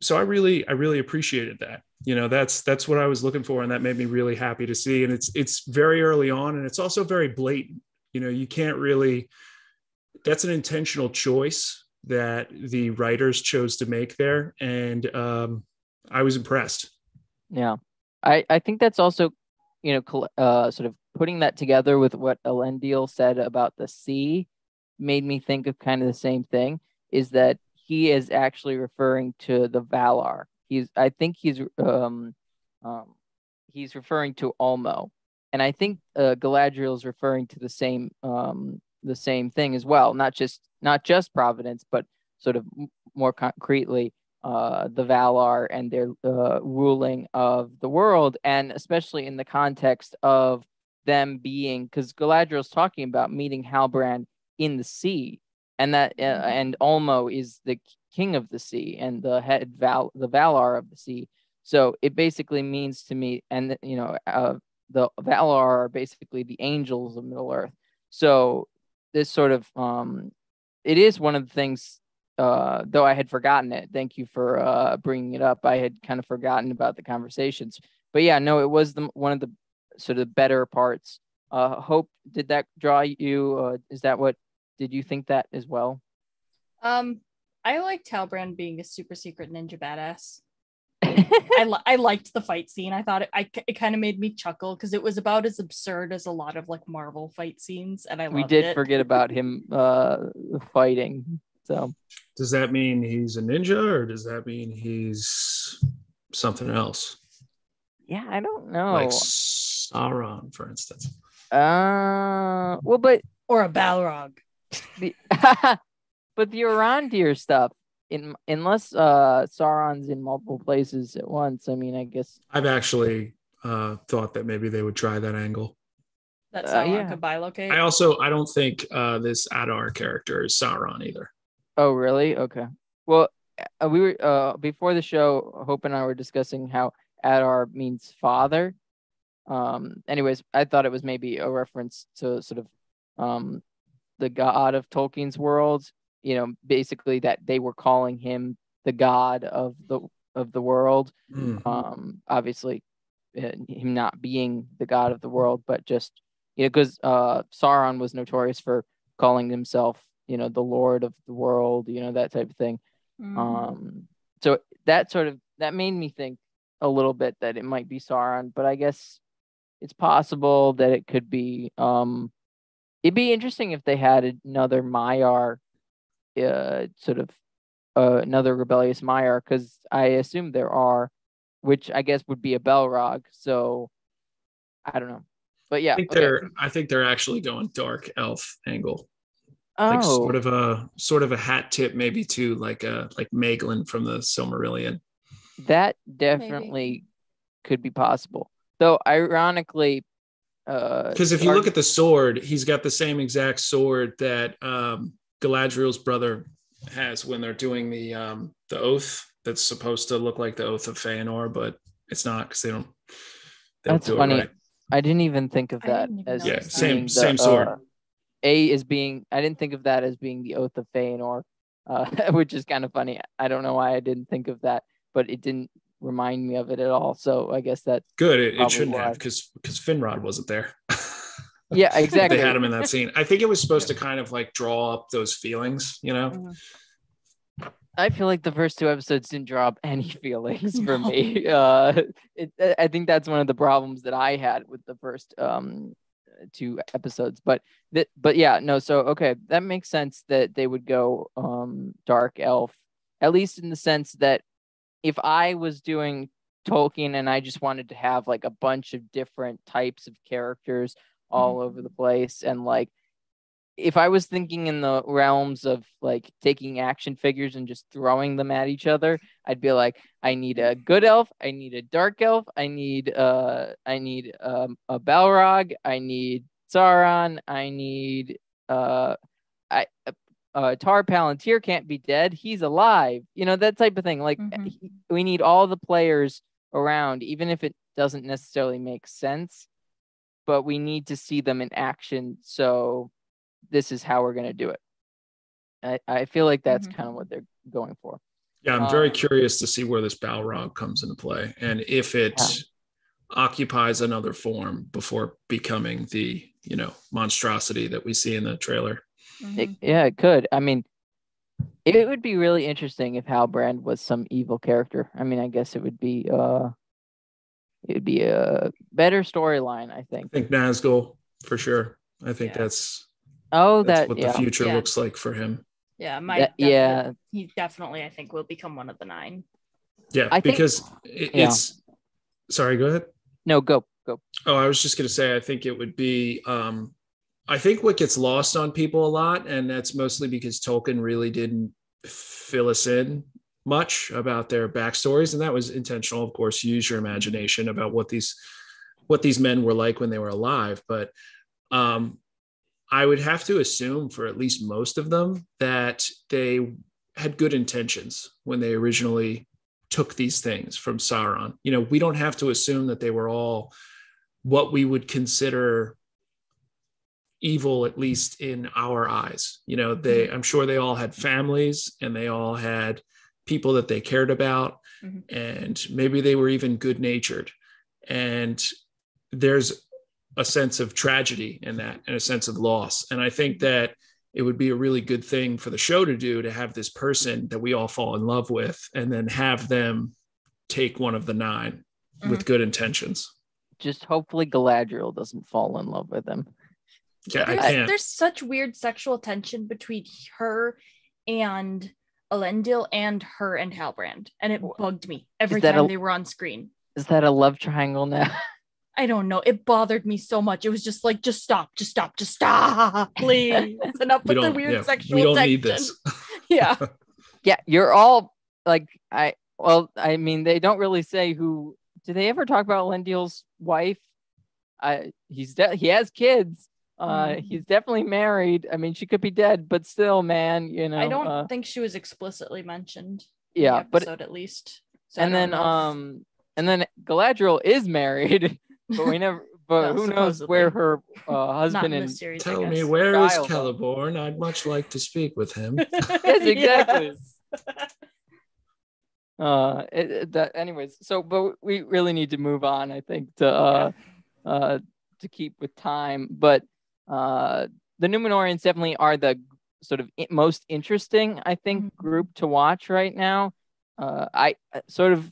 so I really, I really appreciated that. You know, that's that's what I was looking for, and that made me really happy to see. And it's it's very early on, and it's also very blatant. You know, you can't really that's an intentional choice that the writers chose to make there, and um, I was impressed. Yeah, I I think that's also, you know, uh, sort of putting that together with what Elendil said about the sea, made me think of kind of the same thing. Is that he is actually referring to the Valar. He's I think he's um um he's referring to Ulmo, and I think uh, Galadriel is referring to the same um the same thing as well. Not just not just Providence, but sort of more concretely uh, the Valar and their uh, ruling of the world, and especially in the context of them being, because Galadriel's talking about meeting Halbrand in the sea, and that uh, mm-hmm. and Ulmo is the king of the sea and the head Val the Valar of the sea. So it basically means to me, and you know, uh, the Valar are basically the angels of Middle Earth. So this sort of um, it is one of the things uh, though I had forgotten it. Thank you for uh, bringing it up. I had kind of forgotten about the conversations, but yeah, no, it was the one of the sort of better parts. Uh, Hope, did that draw you? Uh, is that what? Did you think that as well? Um, I like Halbrand being a super secret ninja badass. I, li- I liked the fight scene. I thought it, I, it kind of made me chuckle because it was about as absurd as a lot of like Marvel fight scenes, and I we did it. forget about him uh, fighting. So does that mean he's a ninja, or does that mean he's something else? Yeah, I don't know. Like Sauron, for instance. Uh, well, but or a Balrog. The, but the Arondir stuff, in unless uh Sauron's in multiple places at once, I mean, I guess I've actually uh thought that maybe they would try that angle. That uh, Sauron uh, yeah. could bilocate. I also I don't think uh this Adar character is Sauron either. Oh, really? Okay. Well, uh, we were uh before the show. Hope and I were discussing how Adar means father. Um. Anyways, I thought it was maybe a reference to sort of um the god of Tolkien's world. You know, basically that they were calling him the god of the of the world. Mm. Um. Obviously, uh, him not being the god of the world, but just you know, because uh Sauron was notorious for calling himself you know the lord of the world you know that type of thing mm. um so that sort of that made me think a little bit that it might be sauron but i guess it's possible that it could be um it'd be interesting if they had another Maiar uh sort of uh, another rebellious Maiar because i assume there are which i guess would be a Balrog so i don't know but yeah i think okay. they're i think they're actually going dark elf angle oh. like sort of a sort of a hat tip maybe to like a like Maeglin from the Silmarillion. That definitely maybe. could be possible. Though ironically, because uh, if you look at the sword, he's got the same exact sword that um, Galadriel's brother has when they're doing the um, the oath. That's supposed to look like the oath of Feanor, but it's not because they don't. They That's don't do funny. Right. I didn't even think of that as yeah, same the, same sword. Uh, a is being I didn't think of that as being the oath of Feanor, uh, which is kind of funny. I don't know why I didn't think of that, but it didn't remind me of it at all. So I guess that good. It, it shouldn't why. have because because Finrod wasn't there. yeah, exactly. they had him in that scene. I think it was supposed to kind of like draw up those feelings, you know. Mm-hmm. I feel like the first two episodes didn't draw up any feelings for me. Uh, it, I think that's one of the problems that I had with the first um, two episodes but that but yeah no so okay that makes sense that they would go um dark elf at least in the sense that if i was doing tolkien and i just wanted to have like a bunch of different types of characters all mm-hmm. over the place and like if I was thinking in the realms of like taking action figures and just throwing them at each other, I'd be like, I need a good elf, I need a dark elf, I need uh, I need um, a Balrog, I need Sauron, I need uh, I uh, Tar Palantir can't be dead, he's alive, you know that type of thing. Like mm-hmm. we need all the players around, even if it doesn't necessarily make sense, but we need to see them in action so this is how we're going to do it. I, I feel like that's mm-hmm. kind of what they're going for. Yeah, I'm very um, curious to see where this Balrog comes into play and if it yeah. occupies another form before becoming the, you know, monstrosity that we see in the trailer. It, Mhm. yeah, it could. I mean, it would be really interesting if Halbrand was some evil character. I mean, I guess it would be uh it would be a better storyline, I think. I think Nazgul for sure. I think Yeah. that's Oh, that's that what yeah. the future Yeah. looks like for him. Yeah, my That- yeah, he definitely I think will become one of the nine. Yeah, I think- because it, yeah. it's sorry, go ahead. No, go go. Oh, I was just going to say, I think it would be, um, I think what gets lost on people a lot, and that's mostly because Tolkien really didn't fill us in much about their backstories, and that was intentional, of course. Use your imagination about what these what these men were like when they were alive, but um, I would have to assume for at least most of them that they had good intentions when they originally took these things from Sauron. You know, we don't have to assume that they were all what we would consider evil at least in our eyes you know they i'm sure they all had families and they all had people that they cared about Mhm. and maybe they were even good natured and there's a sense of tragedy in that and a sense of loss. And i think that it would be a really good thing for the show to do to have this person that we all fall in love with and then have them take one of the 9 with good intentions. Just hopefully Galadriel doesn't fall in love with him. yeah i there's, can't. there's such weird sexual tension between her and Elendil and her and Halbrand, and it bugged me every time a- they were on screen. Is that a love triangle now? I don't know. It bothered me so much. It was just like, just stop, just stop, just stop, please. Enough with the weird yeah, sexual we don't tension. need this Yeah. yeah, you're all like I well, I mean, they don't really say who do they ever talk about Elendil's wife? I he's de- he has kids. Uh Mm. he's definitely married. I mean, she could be dead, but still, man, you know. I don't uh, think she was explicitly mentioned. in the yeah, but at least. So and then know if- um and then Galadriel is married, but we never but Well, who knows where her uh, husband in and series. Tell me guess. where is Child, though. Celeborn I'd much like to speak with him Yes, exactly. Yes. uh it, it- that anyways so but we really need to move on i think to uh uh to keep with time but uh the numenorians definitely are the sort of most interesting i think Mhm. group to watch right now uh i uh, sort of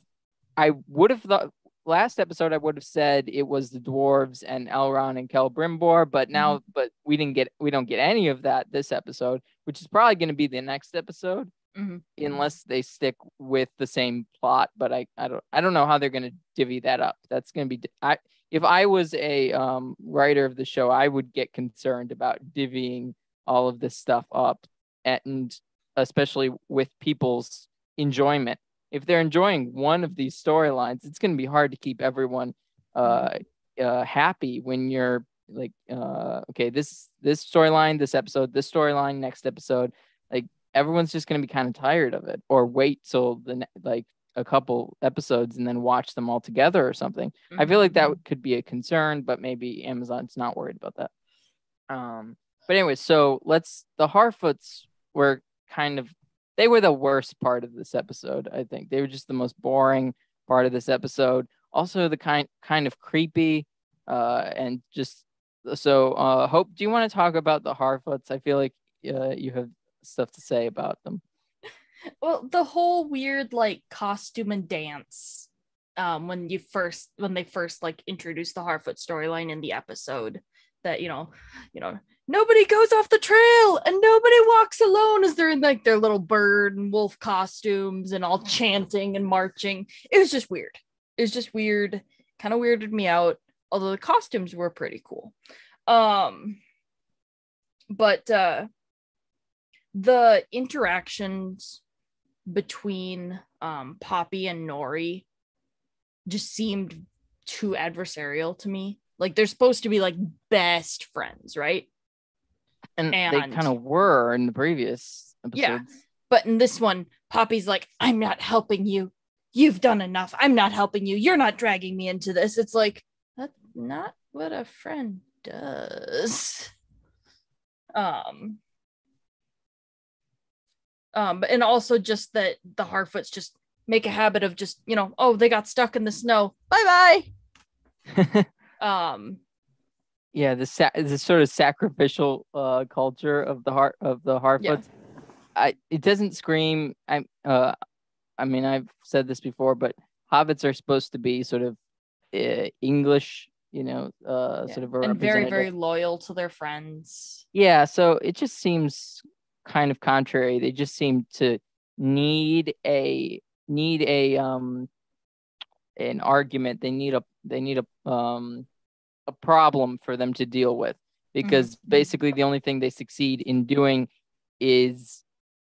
i would have thought last episode i would have said it was the dwarves and elrond and Celebrimbor, but now but we didn't get we don't get any of that this episode which is probably going to be the next episode Mhm. unless they stick with the same plot but i i don't i don't know how they're going to divvy that up that's going to be i if i was a um, writer of the show i would get concerned about divvying all of this stuff up and especially with people's enjoyment. If they're enjoying one of these storylines it's going to be hard to keep everyone uh, uh happy when you're like uh okay this this storyline this episode this storyline next episode. Like everyone's just going to be kind of tired of it or wait till the ne- like a couple episodes and then watch them all together or something i feel like that Mhm. could be a concern but maybe amazon's not worried about that. Um but anyway so let's the harfoots were kind of they were the worst part of this episode i think. They were just the most boring part of this episode. Also the kind kind of creepy uh and just so uh hope do you want to talk about the harfoots? I feel like uh, you have stuff to say about them well the whole weird like costume and dance um when you first when they first like introduced the harfoot storyline in the episode that you know you know nobody goes off the trail and nobody walks alone as they're in like their little bird and wolf costumes and all chanting and marching. It was just weird. It was just weird. Kind of weirded me out although the costumes were pretty cool. Um but uh the interactions between um, Poppy and Nori just seemed too adversarial to me. Like they're supposed to be like best friends, right? and, they kind of were in the previous episodes Yeah. But in this one, Poppy's like, I'm not helping you. You've done enough. I'm not helping you. You're not dragging me into this. It's like, that's not what a friend does. Um, um, and also just that the Harfoots just make a habit of just, you know, oh, they got stuck in the snow. Bye bye. um yeah the sa- the sort of sacrificial uh culture of the heart of the Harfoots. I it doesn't scream. I uh, I mean I've said this before, but hobbits are supposed to be sort of uh, English, you know, uh, Yeah. sort of and very very loyal to their friends. Yeah, so it just seems kind of contrary. They just seem to need a need a um an argument. They need a they need a um a problem for them to deal with because basically the only thing they succeed in doing is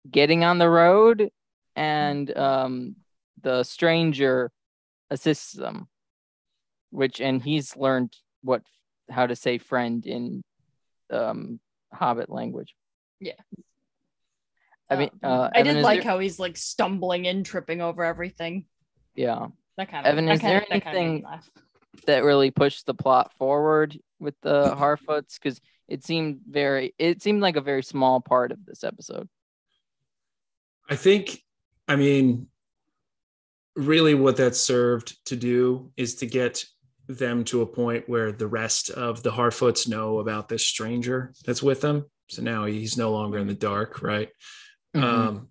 getting on the road and um the stranger assists them which and he's learned what how to say friend in um hobbit language I mean, Um, uh, I Evan, did is like there- how he's like stumbling and tripping over everything. yeah That kind of Evan, that is there kinda- that kinda anything- that really pushed the plot forward with the harfoots because it seemed very it seemed like a very small part of this episode I think, I mean, really what that served to do is to get them to a point where the rest of the Harfoots know about this stranger that's with them. So now he's no longer in the dark, right? Mhm. Um,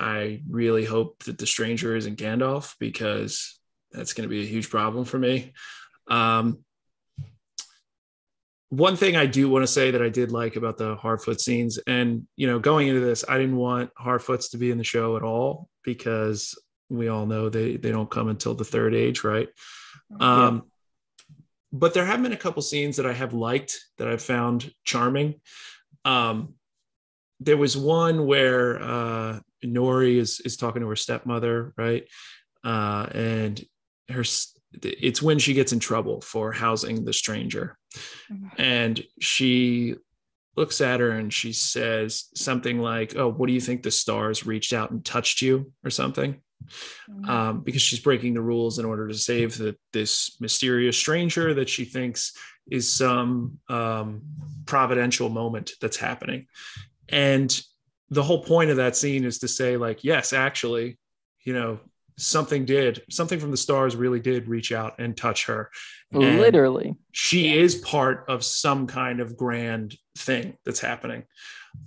I really hope that the stranger isn't Gandalf because that's going to be a huge problem for me. Um, one thing I do want to say that I did like about the Harfoot scenes, and you know, going into this, I didn't want Harfoots to be in the show at all because we all know they they don't come until the third age, right? Um, but there have been a couple scenes that I have liked that I've found charming. Um, there was one where uh, Nori is is talking to her stepmother, right? Uh, and her it's when she gets in trouble for housing the stranger, Mhm. and she looks at her and she says something like, "Oh, what do you think the stars reached out and touched you or something?" Mhm. um, because she's breaking the rules in order to save the, this mysterious stranger that she thinks is some um, providential moment that's happening. And the whole point of that scene is to say, like, yes, actually, you know, something did, something from the stars really did reach out and touch her. And literally she Yeah. is part of some kind of grand thing that's happening.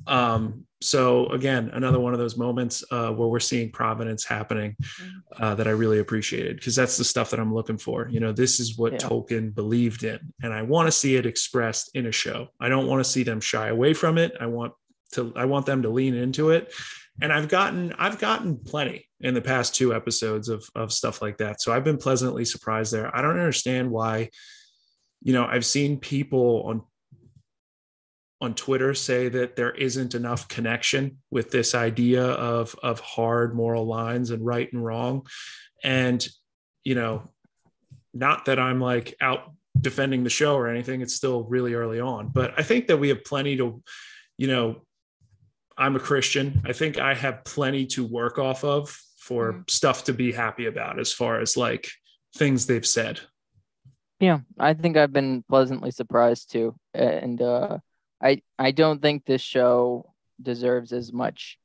Um, so again, another one of those moments uh, where we're seeing providence happening uh, that I really appreciated because that's the stuff that I'm looking for. You know, this is what Yeah. Tolkien believed in, and I want to see it expressed in a show. I don't want to see them shy away from it. I want to, I want them to lean into it. And I've gotten, I've gotten plenty in the past two episodes of of stuff like that. So I've been pleasantly surprised there. I don't understand why you know i've seen people on on twitter say that there isn't enough connection with this idea of of hard moral lines and right and wrong and you know not that i'm like out defending the show or anything it's still really early on but i think that we have plenty to you know i'm a christian. I think i have plenty to work off of for stuff to be happy about as far as like things they've said. Yeah, I think I've been pleasantly surprised too, and uh, I I don't think this show deserves as much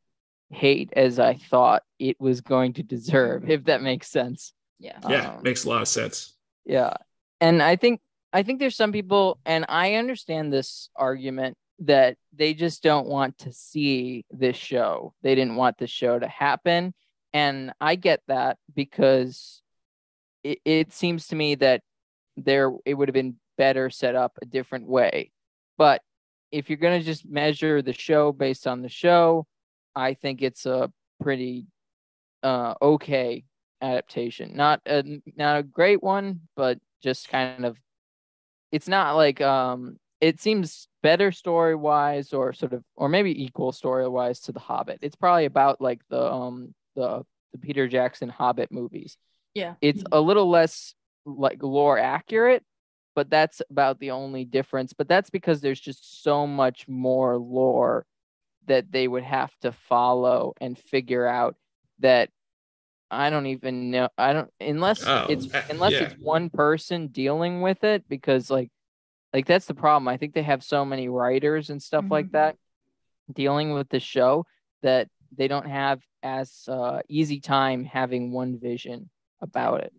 hate as I thought it was going to deserve, if that makes sense. yeah. yeah Um, makes a lot of sense. Yeah, and I think I think there's some people, and I understand this argument that they just don't want to see this show. They didn't want the show to happen, and I get that because it, it seems to me that there it would have been better set up a different way. But if you're gonna just measure the show based on the show, I think it's a pretty uh okay adaptation. Not a not a great one, but just kind of it's not like um it seems better story wise or sort of or maybe equal story wise to the Hobbit. It's probably about like the um the the Peter Jackson Hobbit movies. Yeah. It's a little less like lore accurate, but that's about the only difference. But that's because there's just so much more lore that they would have to follow and figure out that I don't even know. I don't unless Oh, it's uh, unless yeah. it's one person dealing with it because like like that's the problem. I think they have so many writers and stuff like Mhm. that dealing with the show that they don't have as uh, easy time having one vision about it.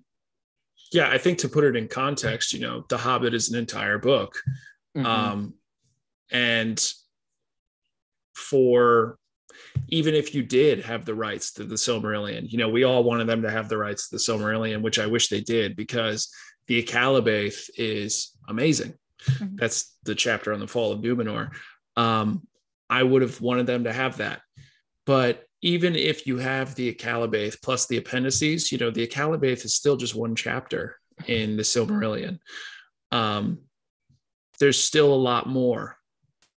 Yeah, I think to put it in context, you know, The Hobbit is an entire book. Mhm. Um, and for even if you did have the rights to the Silmarillion, you know, we all wanted them to have the rights to the Silmarillion, which I wish they did because the Akallabeth is amazing. Mhm. That's the chapter on the fall of Numenor. Um, I would have wanted them to have that. But even if you have the Akallabeth plus the appendices, you know, the Akallabeth is still just one chapter in the Silmarillion. Um, there's still a lot more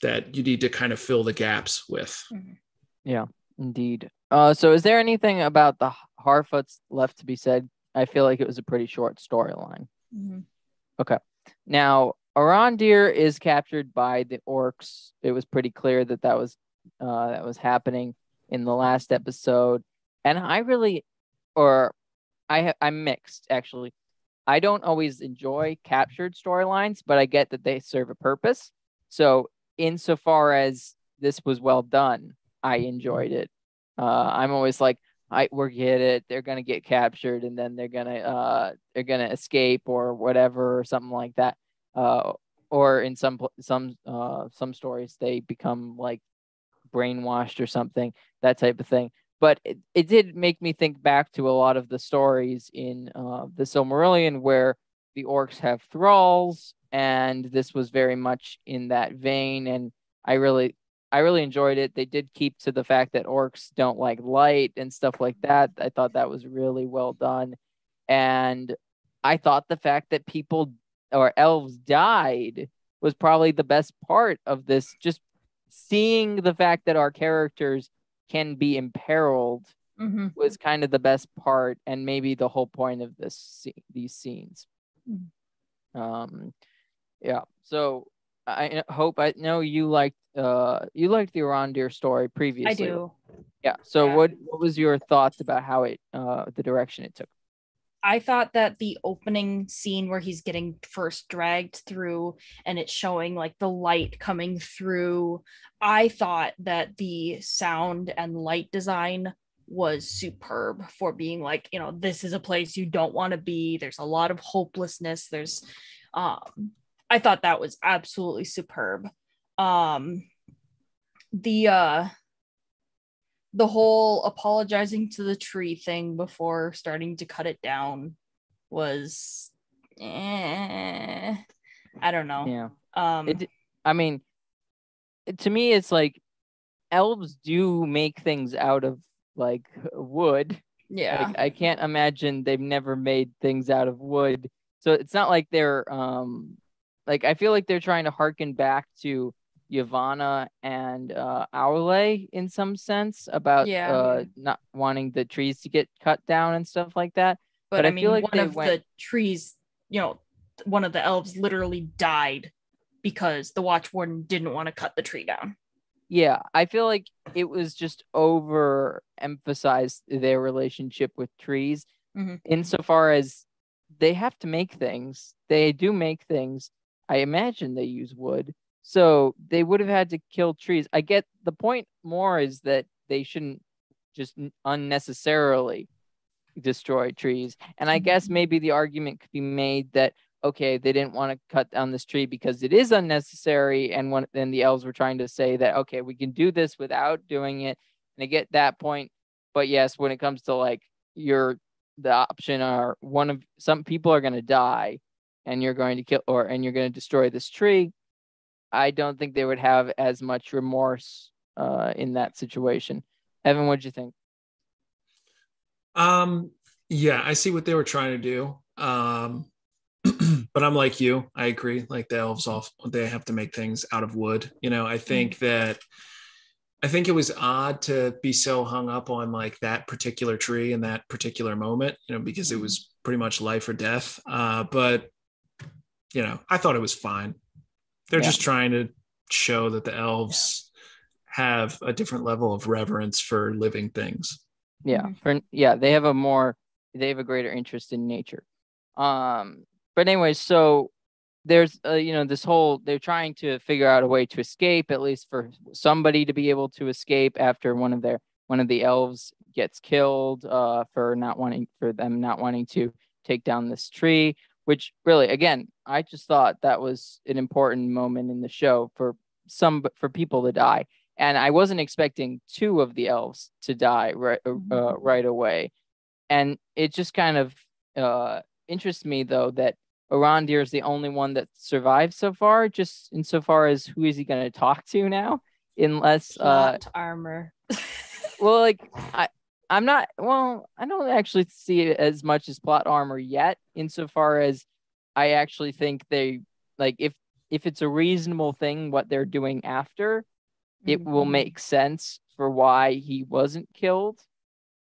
that you need to kind of fill the gaps with. Yeah, indeed. Uh, so is there anything about the Harfoots left to be said? I feel like it was a pretty short storyline. Mhm. Now, Arondir is captured by the orcs. It was pretty clear that that was uh, that was happening in the last episode, and I really, or I I'm mixed actually. I don't always enjoy captured storylines, but I get that they serve a purpose. So, insofar as this was well done, I enjoyed it. Uh, I'm always like, I we get it. They're gonna get captured, and then they're gonna uh they're gonna escape or whatever or something like that. Uh, or in some some uh some stories they become like brainwashed or something that type of thing. But it, it did make me think back to a lot of the stories in uh, the Silmarillion where the orcs have thralls, and this was very much in that vein. And I really I really enjoyed it. They did keep to the fact that orcs don't like light and stuff like that. I thought that was really well done. And I thought the fact that people or elves died was probably the best part of this. Just seeing the fact that our characters can be imperiled Mhm. was kind of the best part and maybe the whole point of this these scenes. Mhm. Um yeah. So I hope I know you liked uh you liked the Arondir story previously. I do. Yeah. So Yeah. what what was your thoughts about how it uh the direction it took? I thought that the opening scene where he's getting first dragged through and it's showing like the light coming through, I thought that the sound and light design was superb for being like, you know, this is a place you don't want to be. There's a lot of hopelessness. There's um I thought that was absolutely superb. Um the uh the whole apologizing to the tree thing before starting to cut it down was eh, I don't know. Yeah. Um It I mean to me it's like elves do make things out of like wood. yeah. Like I can't imagine they've never made things out of wood. So it's not like they're um like I feel like they're trying to harken back to Yavanna and uh Aule in some sense about Yeah. uh not wanting the trees to get cut down and stuff like that. but, but I, I mean feel like one of the trees, you know, one of the elves literally died because the watch warden didn't want to cut the tree down. Yeah, I feel like it was just over emphasized their relationship with trees Mhm. insofar as they have to make things. They do make things. I imagine they use wood. So they would have had to kill trees. I get the point more is that they shouldn't just unnecessarily destroy trees. And I guess mm-hmm. maybe the argument could be made that okay, they didn't want to cut down this tree because it is unnecessary. And when then the elves were trying to say that okay, we can do this without doing it. And I get that point. But yes, when it comes to like your the option are one of some people are going to die and you're going to kill or and you're going to destroy this tree i don't think they would have as much remorse uh in that situation evan what'd you think Um, yeah, I see what they were trying to do. Um, but I'm like you. I agree. Like the elves off, they have to make things out of wood. You know, I think that I think it was odd to be so hung up on like that particular tree in that particular moment, you know, because it was pretty much life or death. Uh, but you know, I thought it was fine. They're Yeah. just trying to show that the elves have a different level of reverence for living things. yeah for yeah they have a more they have a greater interest in nature um but anyway so there's uh, you know this whole they're trying to figure out a way to escape at least for somebody to be able to escape after one of their one of the elves gets killed uh for not wanting for them not wanting to take down this tree, which really, again, I just thought that was an important moment in the show for some for people to die. And I wasn't expecting two of the elves to die right uh, right away. And it just kind of uh, interests me though that Arondir is the only one that survived so far, just insofar as who is he going to talk to now? Unless uh, armor. well, like I, I'm not. Well, I don't actually see it as much as plot armor yet, insofar as I actually think they like if if it's a reasonable thing what they're doing after, it will Mhm. make sense for why he wasn't killed.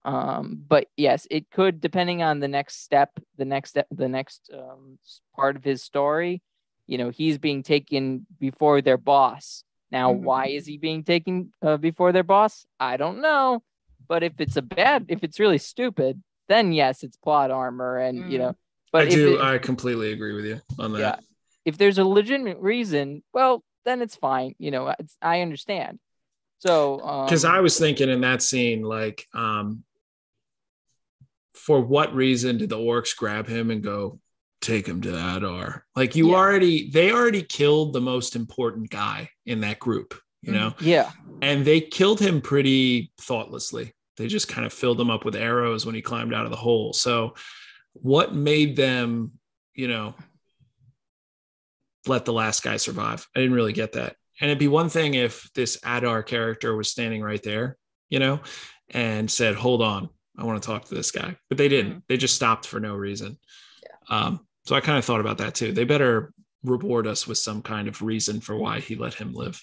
Um, but yes, it could depending on the next step, the next step, the next um, part of his story. You know, he's being taken before their boss. Now, Mhm. why is he being taken uh, before their boss? I don't know. But if it's a bad, if it's really stupid, then yes, it's plot armor, and you Mm. know. But I do. it- I completely agree with you on that. Yeah. if there's a legitimate reason, well, then it's fine. You know, it's, I understand. So, because um, I was thinking in that scene, like, um, for what reason did the orcs grab him and go take him to Adar? Like, you Yeah. already, they already killed the most important guy in that group, you know, yeah, and they killed him pretty thoughtlessly. They just kind of filled him up with arrows when he climbed out of the hole. So, what made them, you know, let the last guy survive? I didn't really get that. And it'd be one thing if this Adar character was standing right there, you know, and said, "Hold on, I want to talk to this guy," but they didn't. They just stopped for no reason. Um, so I kind of thought about that too. They better reward us with some kind of reason for why he let him live.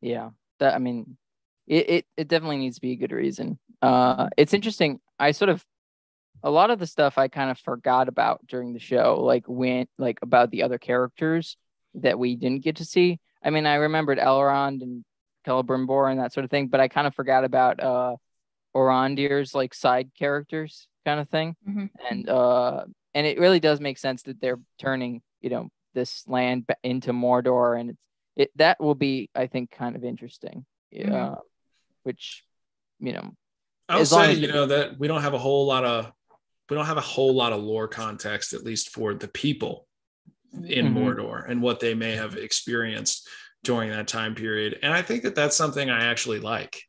yeah. That I mean, it, it it definitely needs to be a good reason. Uh, it's interesting. I sort of a lot of the stuff I kind of forgot about during the show, like when like about the other characters that we didn't get to see. I mean, I remembered Elrond and Celebrimbor and that sort of thing, but I kind of forgot about uh Arondir's like side characters kind of thing. Mhm. And uh and it really does make sense that they're turning, you know, this land into Mordor and it's it that will be I think kind of interesting. Yeah. Mhm. Which you know, I'll As say, you know, that we don't have a whole lot of we don't have a whole lot of lore context, at least for the people in Mhm. Mordor and what they may have experienced during that time period. And I think that that's something I actually like.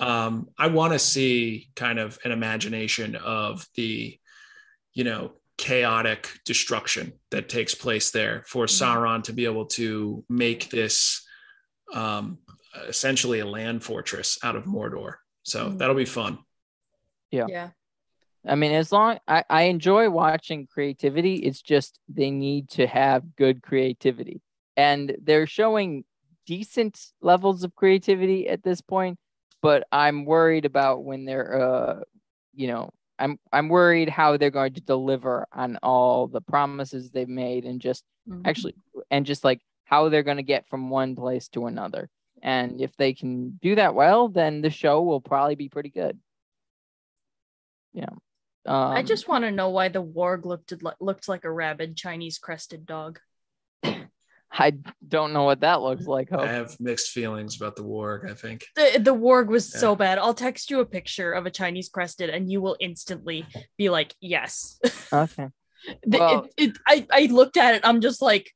Um, I want to see kind of an imagination of the, you know, chaotic destruction that takes place there for Sauron to be able to make this um, essentially a land fortress out of Mordor. So Mhm. that'll be fun. Yeah. Yeah. I mean, as long I, I enjoy watching creativity, it's just they need to have good creativity. And they're showing decent levels of creativity at this point, but I'm worried about when they're uh you know, I'm I'm worried how they're going to deliver on all the promises they've made and just Mhm. actually and just like how they're going to get from one place to another. And if they can do that well, then the show will probably be pretty good. Yeah. Um, I just want to know why the warg looked looked like a rabid Chinese crested dog. I don't know what that looks like. I have mixed feelings about the warg, I think. The the warg was Yeah. so bad. I'll text you a picture of a Chinese crested, and you will instantly be like, "Yes." Okay. The- Well- it, it, I I looked at it. I'm just like,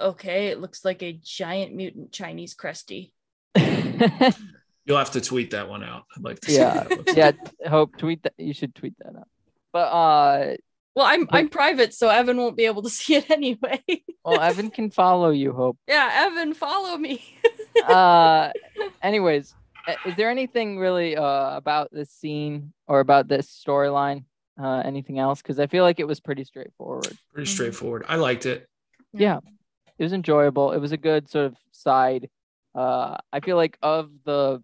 okay, it looks like a giant mutant Chinese crusty. You'll have to tweet that one out. I'd like to see yeah. what yeah. like. Hope tweet that. You should tweet that out. But uh, Well, I'm I'm private, so Evan won't be able to see it anyway. well, Evan can follow you. Hope. yeah, Evan, follow me. Uh, anyways, uh, is there anything really uh about this scene or about this storyline? Uh, anything else? Because I feel like it was pretty straightforward. Pretty Mhm. straightforward. I liked it. yeah it was enjoyable. It was a good sort of side. Uh i feel like of the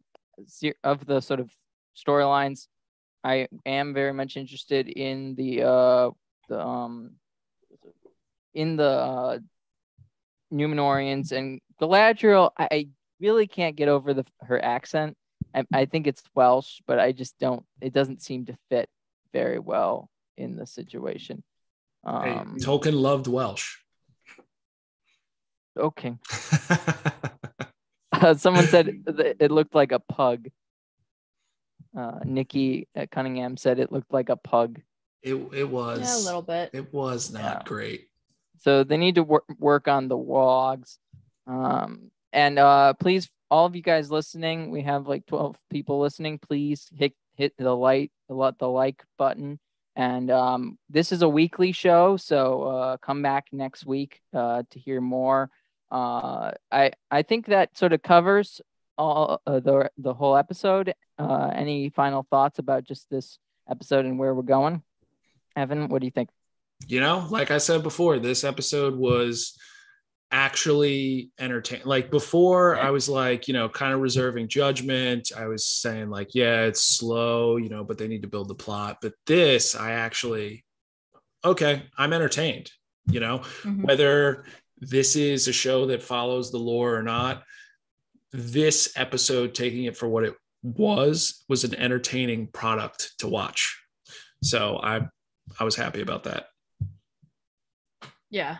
of the sort of storylines i am very much interested in the uh the um in the uh numenorians and galadriel. I, I really can't get over the her accent. I, I think it's welsh but i just don't it doesn't seem to fit very well in the situation. Hey, um Tolkien loved Welsh. Okay Uh, someone said that it looked like a pug. Uh, Nikki at Cunningham said it looked like a pug. It it was Yeah, a little bit. It was not Yeah. great. So they need to work work on the vlogs. Um, and uh, please, all of you guys listening, we have like 12 people listening. Please hit hit the like the, li- the like button. And um, this is a weekly show, so uh, come back next week uh, to hear more. Uh, I I think that sort of covers all uh, the the whole episode. Uh, any final thoughts about just this episode and where we're going? Evan, what do you think? You know, like I said before, this episode was actually entertaining. Like before, I was like, you know, kind of reserving judgment. I was saying, like, yeah, it's slow, you know, but they need to build the plot. But this, I actually, okay, I'm entertained, you know, Mhm. whether this is a show that follows the lore or not. This episode, taking it for what it was, was an entertaining product to watch. So I, I was happy about that. Yeah.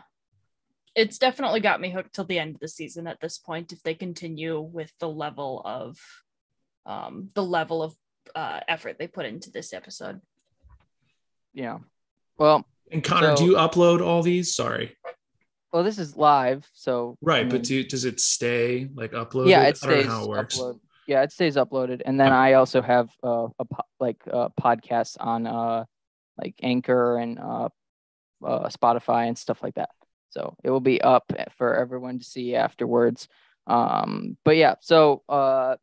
It's definitely got me hooked till the end of the season at this point if they continue with the level of um the level of uh effort they put into this episode. Yeah. Well, And Connor, So- do you upload all these? Sorry. Well, this is live, so I Right, mean, but do, does it stay like uploaded? yeah, it I don't stays know how it works. upload. Yeah, it stays uploaded, and then I also have uh, a po- like uh, podcasts on uh like Anchor and uh, uh Spotify and stuff like that. So it will be up for everyone to see afterwards. Um, but yeah, so uh,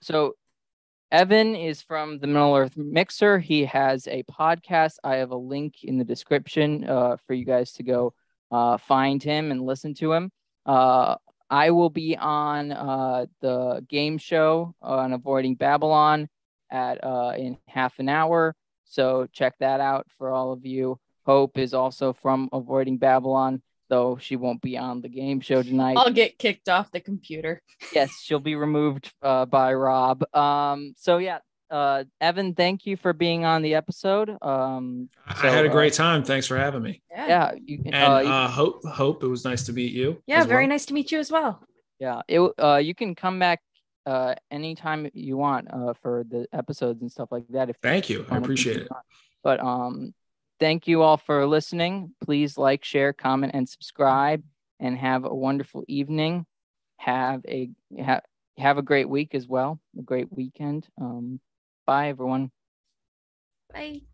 so Evan is from the Middle Earth Mixer. He has a podcast. I have a link in the description uh, for you guys to go uh, find him and listen to him. Uh, I will be on uh, the game show on Avoiding Babylon at uh, in half an hour. So check that out for all of you. Hope is also from Avoiding Babylon, though she won't be on the game show tonight I'll get kicked off the computer. yes, she'll be removed uh, by Rob. Um, so yeah, uh, Evan, thank you for being on the episode. Um, I had a uh, great time. Thanks for having me. Yeah. yeah, you can. And uh, you- uh, hope hope it was nice to meet you. Yeah, very well. nice to meet you as well. yeah, it. Uh, you can come back uh anytime you want uh for the episodes and stuff like that. If Thank you. I appreciate it. But um, thank you all for listening. Please like, share, comment, and subscribe. And have a wonderful evening. Have a ha- have a great week as well. A great weekend. Um, bye everyone. Bye.